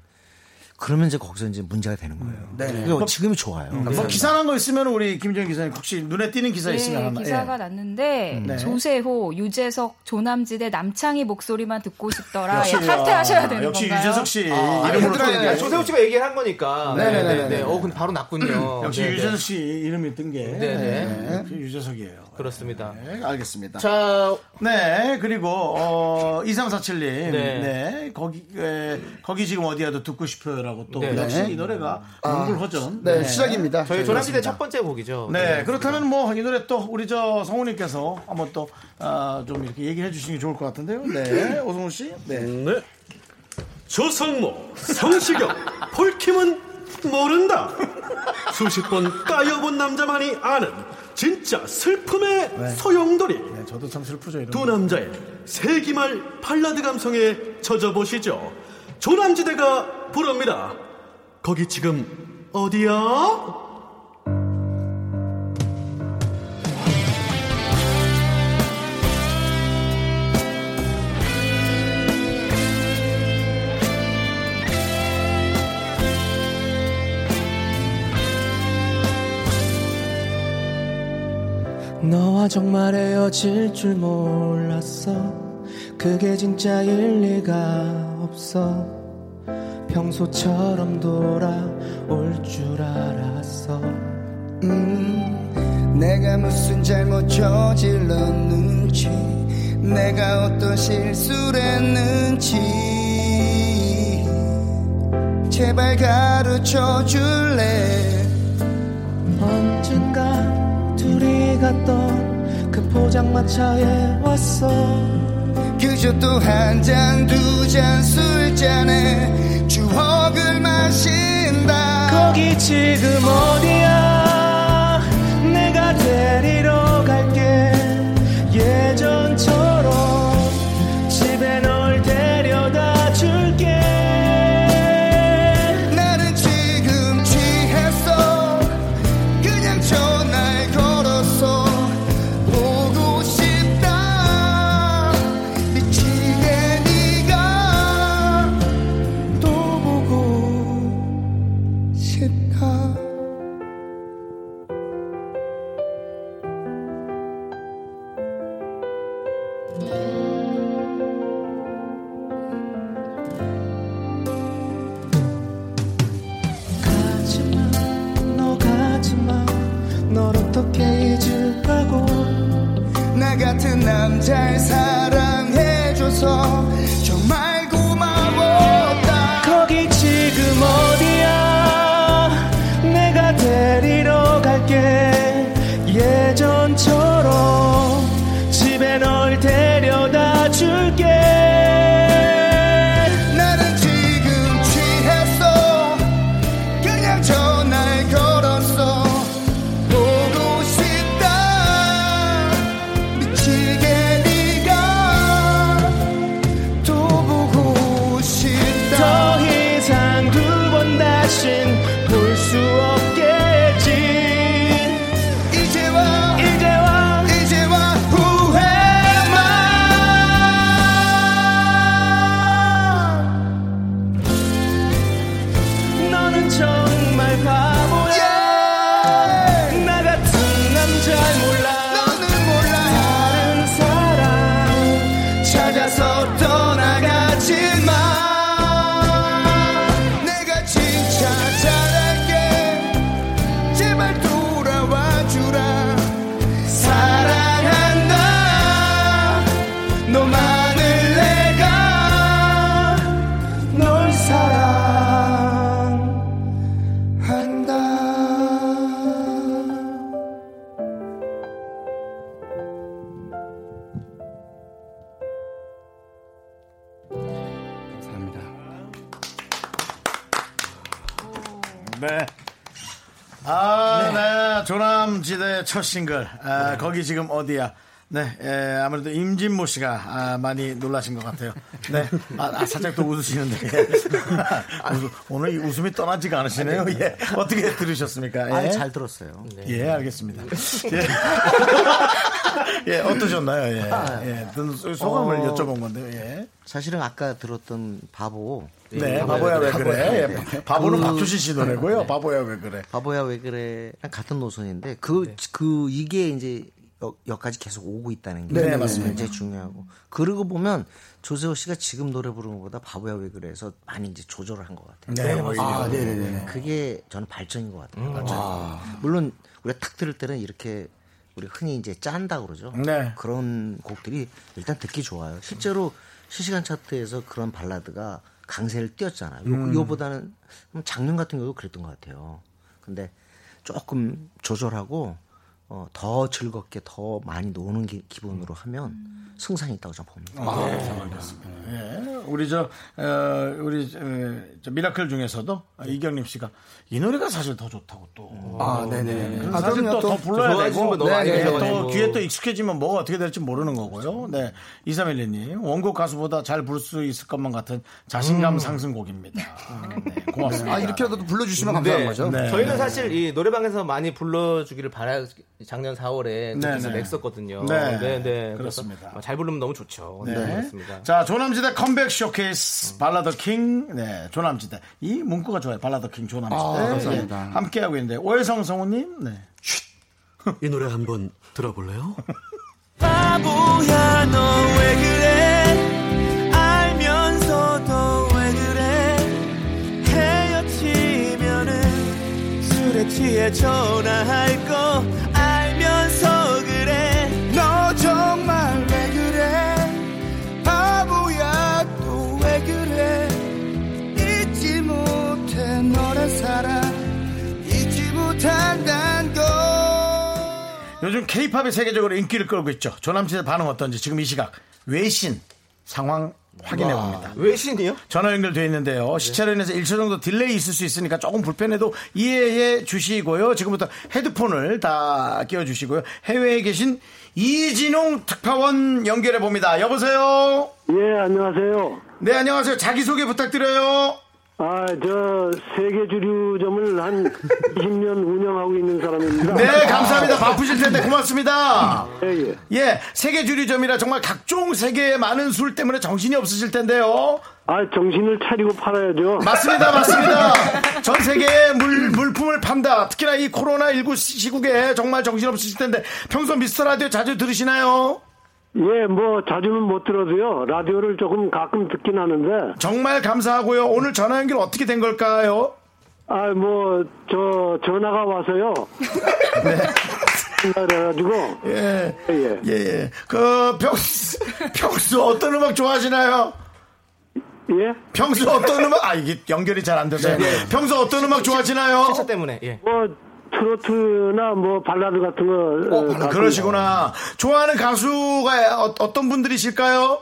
그러면 이제 거기서 이제 문제가 되는 거예요. 네네. 그러니까 지금이 좋아요. 뭐 기사 난 거 있으면 우리 김정 기자님 혹시 눈에 띄는 기사 있으면 네, 하나. 기사가 예. 났는데 네. 조세호, 유재석, 조남지대 남창희 목소리만 듣고 싶더라. 역시, 예, 탈퇴하셔야 아, 되는 역시 건가요? 유재석 씨 아, 이름으로 게. 조세호 씨가 얘기를 한 거니까. 네네네 네. 네, 어, 근데 바로 났군요. 역시 네, 네. 유재석 씨 이름이 뜬 게. 네네. 역시 유재석이에요. 그렇습니다. 네, 알겠습니다. 자, 네, 그리고 어 2347님. 네. 네. 거기 에, 거기 지금 어디야도 듣고 싶어요라고 또 네. 역시 이 노래가 몽골허전. 네, 시작입니다. 저희 네, 그렇습니다. 첫 번째 곡이죠. 네, 그렇다면 뭐 이 노래 또 우리 저 성우님께서 한번 또좀 이렇게 얘기해 주시는 게 좋을 것 같은데요. 네, 오성우 씨. 네. 네. 조성모, 성시경, 폴킴은 모른다. 수십 번 까여본 남자만이 아는 진짜 슬픔의 소용돌이. 네, 저도 참 슬프죠. 두 거. 남자의 세기말 발라드 감성에 젖어보시죠. 조남지대가 부릅니다. 거기 지금 어디야? 너와 정말 헤어질 줄 몰랐어. 그게 진짜일 리가 없어. 평소처럼 돌아올 줄 알았어. 음, 내가 무슨 잘못 저질렀는지 내가 어떤 실수를 했는지 제발 가르쳐 줄래? 언젠가 갔던 그 포장마차에 왔어. 그저 또 한 잔 두 잔 술잔에 추억을 마신다. 거기 지금 어디야 조남지대 첫 싱글. 아, 거기 지금 어디야? 네, 예, 아무래도 임진모 씨가 아, 많이 놀라신 것 같아요. 네, 아, 아, 살짝 또 웃으시는데 웃- 오늘 이 웃음이 떠나지가 않으시네요. 예, 어떻게 들으셨습니까? 예, 잘 들었어요. 예, 알겠습니다. 예, 예 어떠셨나요? 예, 예, 소- 소감을 어. 여쭤본 건데요. 예, 사실은 아까 들었던 바보 네, 바보야 왜 그래? 예, 바보는 그- 박주신 씨 노래고요. 바보야 왜 그래? 바보야 왜 그래랑 같은 노선인데 그그 이게 이제 여, 여기까지 계속 오고 있다는 게 네, 맞습니다. 굉장히 중요하고 그러고 보면 조세호 씨가 지금 노래 부르는 것보다 바보야 왜 그래서 많이 이제 조절을 한 것 같아요. 네, 오히려. 아, 네네네. 그게 저는 발전인 것 같아요. 음. 발전. 물론 우리가 탁 들을 때는 이렇게 우리 흔히 이제 짠다 그러죠. 네. 그런 곡들이 일단 듣기 좋아요. 실제로 실시간 차트에서 그런 발라드가 강세를 띄었잖아요. 요, 음. 요보다는 작년 같은 경우도 그랬던 것 같아요. 근데 조금 조절하고 어, 더 즐겁게 더 많이 노는 기, 기분으로 하면 승산이 있다고 저는 봅니다. 아, 예, 우리 저 어, 우리 어, 저 미라클 중에서도 이경림 씨가 이 노래가 사실 더 좋다고 또. 아, 네네. 그럼 아, 사실 그럼요, 또더 또. 불러야 되고 네. 또 귀에 또 익숙해지면 뭐가 어떻게 될지 모르는 거고요. 네, 이삼일리님 원곡 가수보다 잘 부를 수 있을 것만 같은 자신감 상승곡입니다. 네, 고맙습니다. 아, 이렇게라도 불러주시면 감사한 거죠. 네. 저희는 사실 이 노래방에서 많이 불러주기를 바라 작년 4월에 네, 뜻을 네. 냈었거든요. 네. 네, 네. 그렇습니다. 그래서 잘 부르면 너무 좋죠. 네, 네. 그렇습니다. 자, 조남지대 컴백 쇼케이스 발라더 킹. 네, 조남지대. 이 문구가 좋아요. 발라더 킹 조남지대. 아, 감사합니다. 예, 함께 하고 있는데 오해성 성우님. 네. 이 노래 한번 들어볼래요? 바보야 너 왜 그래 알면서도 왜 그래 헤어지면은 술에 취해 전화할 거 요즘 케이팝이 세계적으로 인기를 끌고 있죠. 조남지대 반응 어떤지 지금 이 시각 외신 상황 확인해 봅니다. 외신이요? 전화 연결돼 있는데요. 시차로 인해서 1초 정도 delay 있을 수 있으니까 조금 불편해도 이해해 주시고요. 지금부터 헤드폰을 다 끼워 주시고요. 해외에 계신 이진용 특파원 연결해 봅니다. 여보세요? 예, 안녕하세요. 네, 안녕하세요. 자기소개 부탁드려요. 아, 저 세계 주류점을 한 20년 운영하고 있는 사람입니다. 네, 감사합니다. 바쁘실 텐데 고맙습니다. 예, 예. 예, 세계 주류점이라 정말 각종 세계의 많은 술 때문에 정신이 없으실 텐데요. 아, 정신을 차리고 팔아야죠. 맞습니다, 맞습니다. 전 세계에 물, 물품을 판다. 특히나 이 코로나19 시국에 정말 정신 없으실 텐데 평소 미스터 라디오 자주 들으시나요? 예, 뭐 자주는 못 들어도요. 라디오를 조금 가끔 듣긴 하는데. 정말 감사하고요. 오늘 전화 연결 어떻게 된 걸까요? 아, 뭐 저 전화가 와서요. 네. 그래가지고 예. 예, 예, 예. 그, 평소, 평소 어떤 음악 좋아하시나요? 예. 평소 어떤 음악, 아, 이게 연결이 잘 안 돼서요. 네. 평소 어떤 음악 좋아하시나요? 시차 때문에. 예. 뭐 트로트나 뭐 발라드 같은 거. 어, 가끔- 그러시구나. 좋아하는 가수가 어, 어떤 분들이실까요?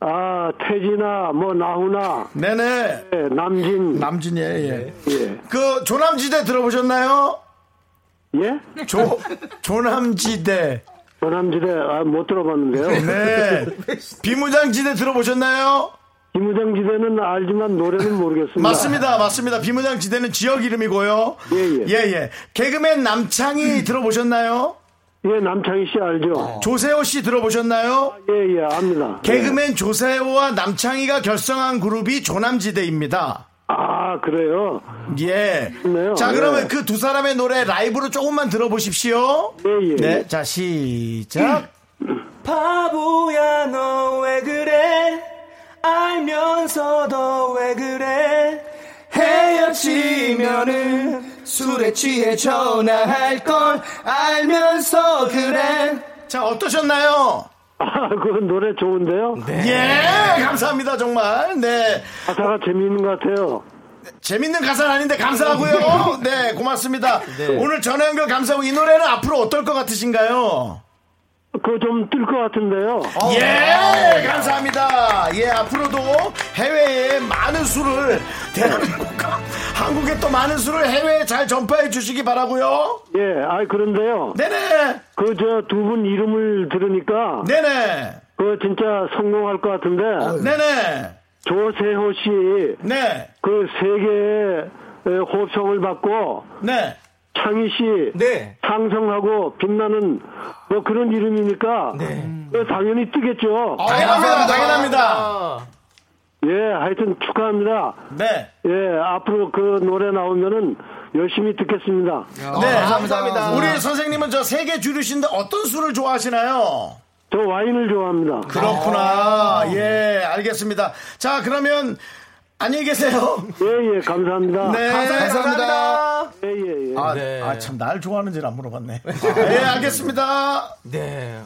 아, 태진아, 뭐 나훈아, 네네. 예, 남진. 남진이, 예. 예. 그, 조남지대 들어보셨나요? 예? 조, 조남지대. 조남지대 아, 못 들어봤는데요. 네. 비무장지대 들어보셨나요? 비무장 지대는 알지만 노래는 모르겠습니다. 맞습니다, 맞습니다. 비무장 지대는 지역 이름이고요. 예, 예. 예, 개그맨 남창희 들어보셨나요? 예, 남창희 씨 알죠? 조세호 씨 들어보셨나요? 예, 예, 압니다. 개그맨 조세호와 남창희가 결성한 그룹이 조남지대입니다. 아, 그래요? 예. 좋네요. 자, 예. 그러면 그두 사람의 노래 라이브로 조금만 들어보십시오. 예, 예. 네. 자, 시작. 바보야 너 왜 그래 알면서도 왜 그래 헤어지면은 술에 취해 전화할 걸 알면서 그래 자, 어떠셨나요? 아, 그 노래 좋은데요? 예, 감사합니다, 정말. 네. 가사가 재미있는 것 같아요. 재밌는 가사는 아닌데 감사하고요. 네, 고맙습니다. 네. 오늘 전화 연결 감사하고 이 노래는 앞으로 어떨 것 같으신가요? 그거 좀 뜰 것 같은데요. 예, 감사합니다. 예, 앞으로도 해외에 많은 술을 대한민국과 한국에 또 많은 술을 해외에 잘 전파해 주시기 바라고요. 예, 아 그런데요. 네네, 그 저 두 분 이름을 들으니까 네네, 그 진짜 성공할 것 같은데 네네, 조세호 씨 네, 그 세계의 호평을 받고 네. 창희 씨 네 상성하고 빛나는 뭐 그런 이름이니까 그 당연히 뜨겠죠. 당연합니다, 당연합니다. 아, 예, 하여튼 축하합니다. 네, 예, 앞으로 그 노래 나오면은 열심히 듣겠습니다. 네, 감사합니다. 우리 선생님은 저 세계 주류신데 어떤 술을 좋아하시나요? 저 와인을 좋아합니다. 그렇구나. 예, 알겠습니다. 자, 그러면 안녕히 계세요. 예, 예, 감사합니다. 네, 감사합니다. 예, 예, 예. 아, 네. 아, 참, 날 좋아하는지는 안 물어봤네. 네, 알겠습니다. 네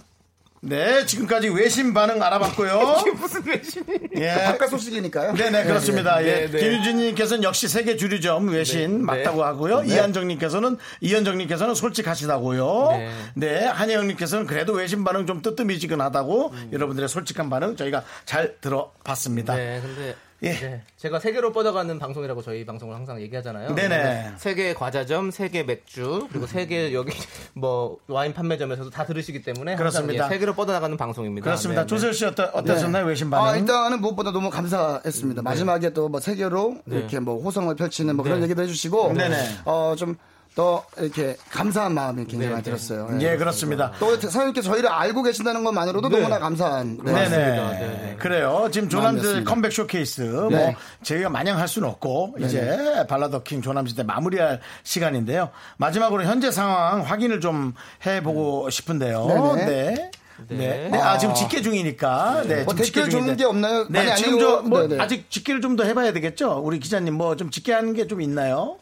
네, 지금까지 외신 반응 알아봤고요. 무슨 외신이 예. 바깥 소식이니까요. 네네, 그렇습니다. 예. 네, 네. 김유진님께서는 역시 세계 주류점 외신 네, 맞다고 네. 하고요. 이한정님께서는, 이현정님께서는 솔직하시다고요. 네. 네. 한혜영님께서는 그래도 외신 반응 좀 뜨뜻미지근하다고 음. 여러분들의 솔직한 반응 저희가 잘 들어봤습니다. 네, 근데 예. 네, 제가 세계로 뻗어가는 방송이라고 저희 방송을 항상 얘기하잖아요. 네네. 그래서 세계 과자점, 세계 맥주, 그리고 세계 여기 뭐 와인 판매점에서도 다 들으시기 때문에 그렇습니다. 예, 세계로 뻗어나가는 방송입니다. 그렇습니다. 네, 네. 조세호 씨 어떠, 어떠셨나요? 외신 반응? 아, 일단은 무엇보다 너무 감사했습니다. 마지막에 또 뭐 세계로 이렇게 뭐 호성을 펼치는 뭐 그런 네. 얘기도 해주시고, 네네. 어, 좀 더 이렇게 감사한 마음이 굉장히 네, 많이 네. 들었어요. 예, 그렇습니다. 또 사장님께 저희를 알고 계신다는 것만으로도 너무나 감사한. 네. 네네. 그래요. 지금 조남지. 컴백 쇼케이스 뭐 네. 저희가 마냥 할 수는 없고 이제 발라더 킹 조남지대 마무리할 시간인데요. 마지막으로 현재 상황 확인을 좀 해보고 싶은데요. 네 네. 네. 네. 네. 네. 아, 지금 집계 중이니까. 네. 뭐 지금 집계 댓글 중인데. 주는 게 없나요? 네. 많이 지금 아니고, 저, 뭐, 네네. 아직 집계를 좀 더 해봐야 되겠죠? 우리 기자님 뭐 좀 집계하는 게 좀 있나요?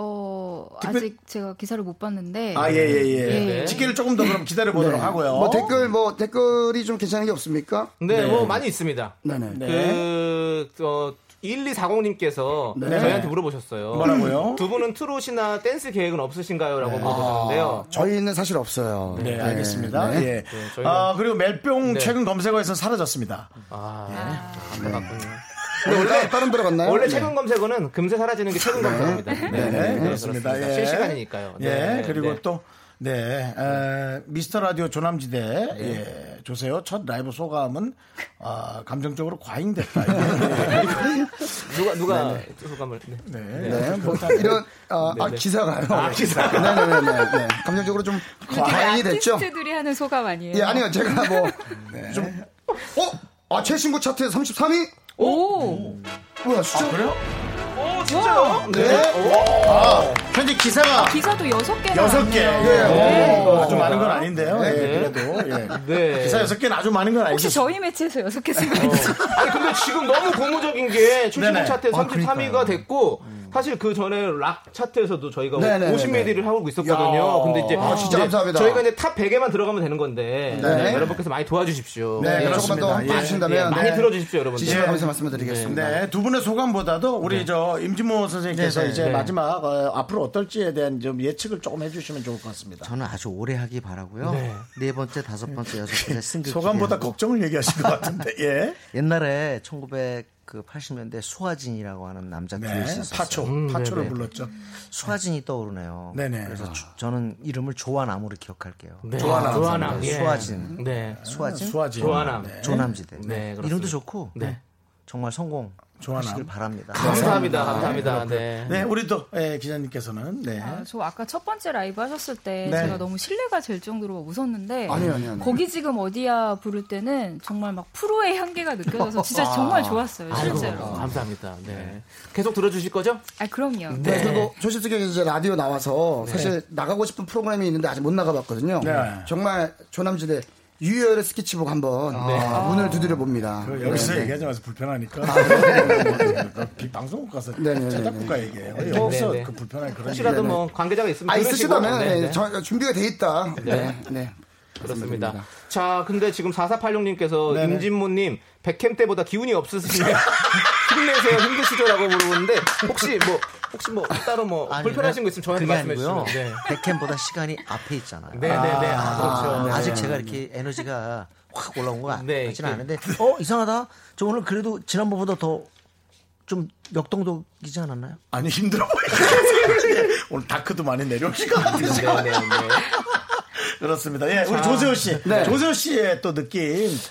어, 특별- 아직 제가 기사를 못 봤는데. 아, 예, 예, 예. 예. 집계를 조금 더 그럼 기다려 보도록 하고요. 뭐 댓글 뭐 댓글이 좀 괜찮은 게 없습니까? 네, 뭐 많이 있습니다. 네네. 네. 그, 어, 1240님께서 네. 저희한테 물어보셨어요. 뭐라고요? 두 분은 트롯이나 댄스 계획은 없으신가요? 라고 물어보셨는데요. 저희는 사실 없어요. 네, 알겠습니다. 네. 예. 저희는- 아, 그리고 멜병 네. 최근 검색어에서 사라졌습니다. 아, 안타깝군요. 근데 원래 다른 들어갔나요? 원래 네. 최근 검색어는 금세 사라지는 게 최근 검색어입니다. 네, 네, 그렇습니다. 예. 실시간이니까요. 예, 네, 그리고 네. 또, 네, 에, 미스터 라디오 조남지대, 예, 조세요. 첫 라이브 소감은, 아, 감정적으로 과잉됐다. 예. 누가 누가 소감을 네. 네. 네, 뭐 이런 아, 아, 네. 기사가요. 아, 기사. 네네네. 네. 감정적으로 좀 과잉이 됐죠. 아티스트들이 하는 소감 아니에요? 예, 아니요. 제가 뭐 좀 어? 아, 최신구 차트 33위? 오, 뭐야, 진짜? 그래요? 오 진짜요? 네. 아, 현재 기사가 기사도 여섯 개나 여섯 개. 왔네요. 오, 아주 많은 건 아닌데요. 예, 네. 그래도. 예. 네. 기사 여섯 개는 아주 많은 건 혹시 아니죠. 저희 매체에서 여섯 개 쓰고 있어요? 아니 근데 지금 너무 고무적인 게 네네. 차트 아, 33위가 됐고 사실 그 전에 락 차트에서도 저희가 네네네네. 50메디를 하고 있었거든요. 야. 근데 이제 아, 진짜 감사합니다. 저희가 이제 top 100에만 들어가면 되는 건데 네. 네, 여러분께서 많이 도와주십시오. 네, 네. 조금만 더 예. 봐주신다면 많이 네. 들어주십시오, 여러분들. 지시하면서 말씀을 드리겠습니다. 네, 두 분의 소감보다도 우리 저 임진모 선생님께서 네, 네. 이제 네. 마지막 어, 앞으로 어떨지에 대한 좀 예측을 조금 해주시면 좋을 것 같습니다. 저는 아주 오래 하기 바라고요. 네. 네, 번째, 다섯 번째, 여섯 번째 승급 소감보다. 걱정을 얘기하신 것 같은데, 예. 옛날에 1980년대 수아진이라고 하는 남자 네, 듀엣이 있었어요. 파초, 음, 파초를 네네. 불렀죠. 수아진이 떠오르네요. 네네. 그래서 주- 저는 이름을 조아나무로 기억할게요. 네. 조아남. 조아남. 예. 수아진. 네. 수아진, 수아진. 조아남. 네. 조남지대. 네. 이름도 좋고 네. 정말 성공 조아남. 하시길 바랍니다. 감사합니다. 감사합니다. 네. 네, 우리도 예, 기자님께서는 네. 아, 저 아까 첫 번째 라이브 하셨을 때 네. 제가 너무 신뢰가 질 정도로 웃었는데 아니요, 아니요, 아니요. 거기 지금 어디야 부를 때는 정말 막 프로의 향기가 느껴져서 진짜 정말 좋았어요 아이고, 실제로. 감사합니다. 네. 계속 들어주실 거죠? 아 그럼요. 네. 그리고 조실스게 이제 라디오 나와서 사실 나가고 싶은 프로그램이 있는데 아직 못 나가봤거든요. 네. 정말 조남지대 유열의 스케치북 한번 아, 문을 두드려 봅니다. 그 여기서 네, 네. 얘기하지 마서 불편하니까. 비 방송국 가서 네, 네, 네, 제작국가 얘기해요. 네, 여기서 네, 네. 그 불편한 그런 혹시라도. 뭐 관계자가 있으면 아. 있으시다면 네, 네, 네. 저- 준비가 돼 있다. 네, 네. 그렇습니다. 자, 근데 지금 4486님께서 네네. 임진모님, 백캠 때보다 기운이 없으시네요. 힘내세요, 힘드시죠라고 물어보는데, 혹시 뭐, 혹시 뭐, 따로 뭐, 아니, 불편하신 거 있으면 저한테 말씀해. 주시면. 네. 백캠보다 시간이 앞에 있잖아요. 네네네. 아, 그렇죠. 네. 아직 제가 이렇게 에너지가 확 올라온 거 네, 같지는 그- 않은데 어 이상하다. 저 오늘 그래도 지난번보다 더좀 역동적이지 않았나요? 아니 힘들어 보여요. 오늘 다크도 많이 내려오신 것 같아요. 네네 네. 그렇습니다. 예, 우리 조세호 씨, 네. 조세호 씨의 또 느낌.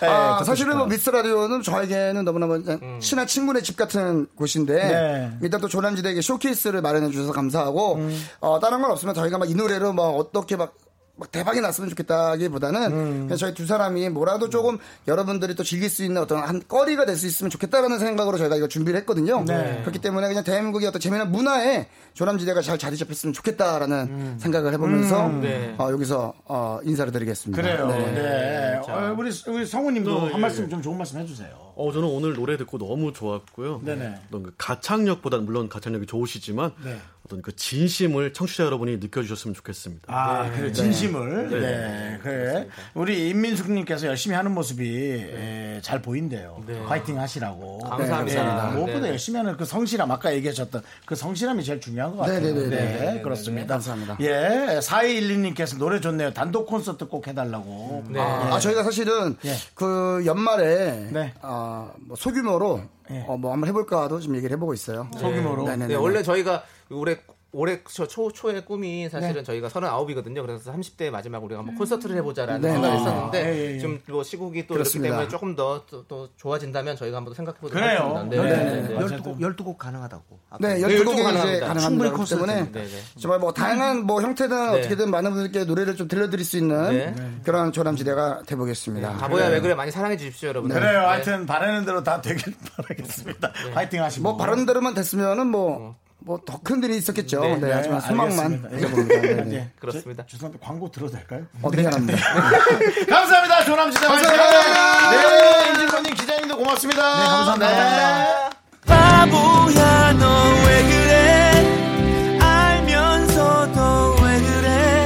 예, 아, 사실은. 뭐 미스 라디오는 저에게는 너무너무 그냥 친한 친구네 집 같은 곳인데 네. 일단 또 조남지대에게 쇼케이스를 마련해 주셔서 감사하고 어, 다른 건 없으면 저희가 막 이 노래로 막 어떻게 막, 막 대박이 났으면 좋겠다기보다는 그냥 저희 두 사람이 뭐라도 조금 여러분들이 또 즐길 수 있는 어떤 한 거리가 될 수 있으면 좋겠다라는 생각으로 저희가 이거 준비를 했거든요. 그렇기 때문에 그냥 대한민국의 어떤 재미난 문화에 조남지대가 잘 자리 잡혔으면 좋겠다라는 생각을 해보면서 네. 어, 여기서 어, 인사를 드리겠습니다. 그래요. 네. 네. 어, 우리 우리 성우님도 네, 한 예, 말씀 예. 좀 좋은 말씀 해주세요. 어, 저는 오늘 노래 듣고 너무 좋았고요. 네네. 그 가창력보다는 물론 가창력이 좋으시지만 네. 어떤 그 진심을 청취자 여러분이 느껴주셨으면 좋겠습니다. 아, 그래 진심을. 네, 그래. 우리 임민숙님께서 열심히 하는 모습이 예, 잘 보인대요. 화이팅 하시라고. 감사합니다. 네, 무엇보다 네. 열심히 하는 그 성실함 아까 얘기하셨던 그 성실함이 제일 중요한 것 같아요. 네네네네. 네, 그렇습니다. 감사합니다. 예, 4212님께서 노래 좋네요. 단독 콘서트 꼭 해달라고. 네. 아, 저희가 사실은 예. 그 연말에 네. 아, 뭐 소규모로 예. 어, 뭐 한번 해볼까도 지금 얘기를 해보고 있어요. 소규모로. 네네네. 네, 원래 저희가 올해 올해 초, 초, 초의 꿈이 사실은 저희가 39이거든요. 그래서 30대 마지막 우리가 한번 콘서트를 해보자라는 네. 생각을 아, 했었는데 예, 예. 지금 뭐 시국이 또 그렇습니다. 이렇기 때문에 조금 더또 좋아진다면 저희가 한번 생각해 보도록 그래요. 하겠습니다. 네, 네, 네, 네. 맞아요. 12곡, 12곡 가능하다고. 아까 네, 네, 12곡이 열두 이제 가능합니다. 충분히 그렇기 콘서트. 때문에 네, 네. 정말 뭐 다양한 뭐 형태든 네. 어떻게든 많은 분들께 노래를 좀 들려드릴 수 있는 네. 그런 조남지대가 돼보겠습니다. 바보야 왜 그래 많이 사랑해 주십시오, 여러분. 그래요. 네. 하여튼 바라는 대로 다 되길 바라겠습니다. 화이팅 하시고. 뭐 바른 대로만 됐으면은 뭐 뭐더큰 일이 있었겠죠. 네, 네, 하지만 소망만 알겠습니다. 가져봅니다. 네, 네. 예. 그렇습니다. 저- 죄송한데 광고 들어도 될까요? 어, 미안합니다. 감사합니다. 조남지대! 감사합니다. 네, 임진건님 기자님도 고맙습니다. 네, 감사합니다. 바보야 너 왜 그래 알면서도 왜 그래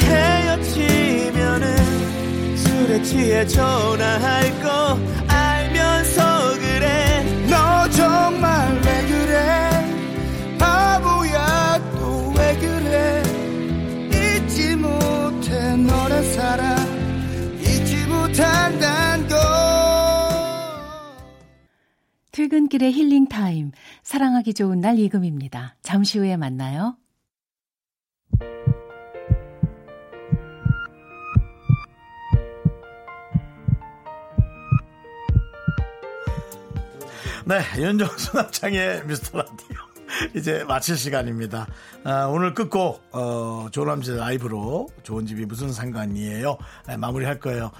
헤어지면은 술에 취해 전화할 거 퇴근길의 힐링 타임. 사랑하기 좋은 날 이금입니다. 잠시 후에 만나요. 네, 윤정수 남창의 미스터 라디오. 이제 마칠 시간입니다. 아, 오늘 끝곡, 어, 조남지 라이브로 좋은 집이 무슨 상관이에요. 네, 마무리할 거예요.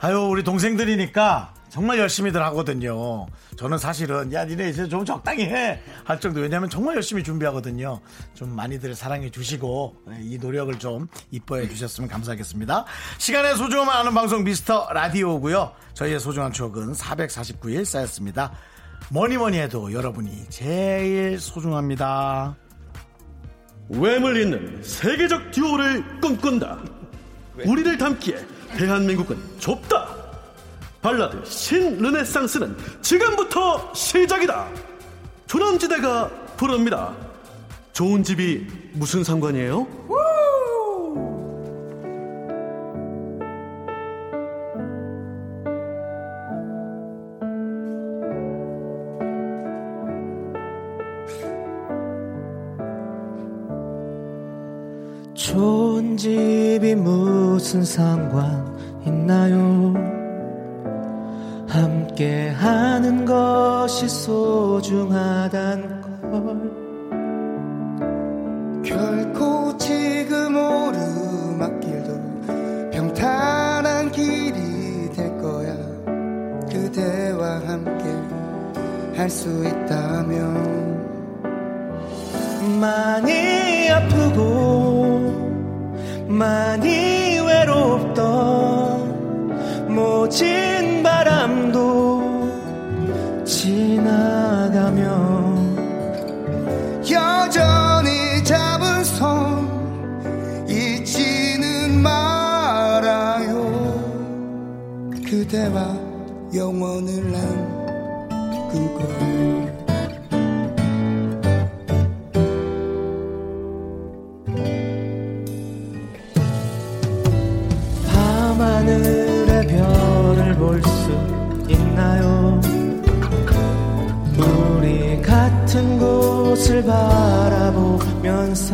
아유, 우리 동생들이니까 정말 열심히들 하거든요. 저는 사실은, 야, 니네 이제 좀 적당히 해! 할 정도. 왜냐면 정말 열심히 준비하거든요. 좀 많이들 사랑해 주시고, 네, 이 노력을 좀 이뻐해 주셨으면 감사하겠습니다. 시간의 소중함을 아는 방송 미스터 라디오고요 저희의 소중한 추억은 449일 쌓였습니다. 뭐니 뭐니 해도 여러분이 제일 소중합니다. 웸을 잇는 세계적 듀오를 꿈꾼다. 우리를 담기에 대한민국은 좁다. 발라드 신르네상스는 지금부터 시작이다. 조남지대가 부릅니다. 좋은 집이 무슨 상관이에요? 좋은 집이 무슨 상관 있나요? 함께 하는 것이 소중하단 걸. 결코 지금 오르막길도 평탄한 길이 될 거야 그대와 함께 할 수 있다면 많이 아프고 많이 외롭던 모진 지나가면 여전히 잡은 손 잊지는 말아요. 그대와 영원을 남그고 바라보면서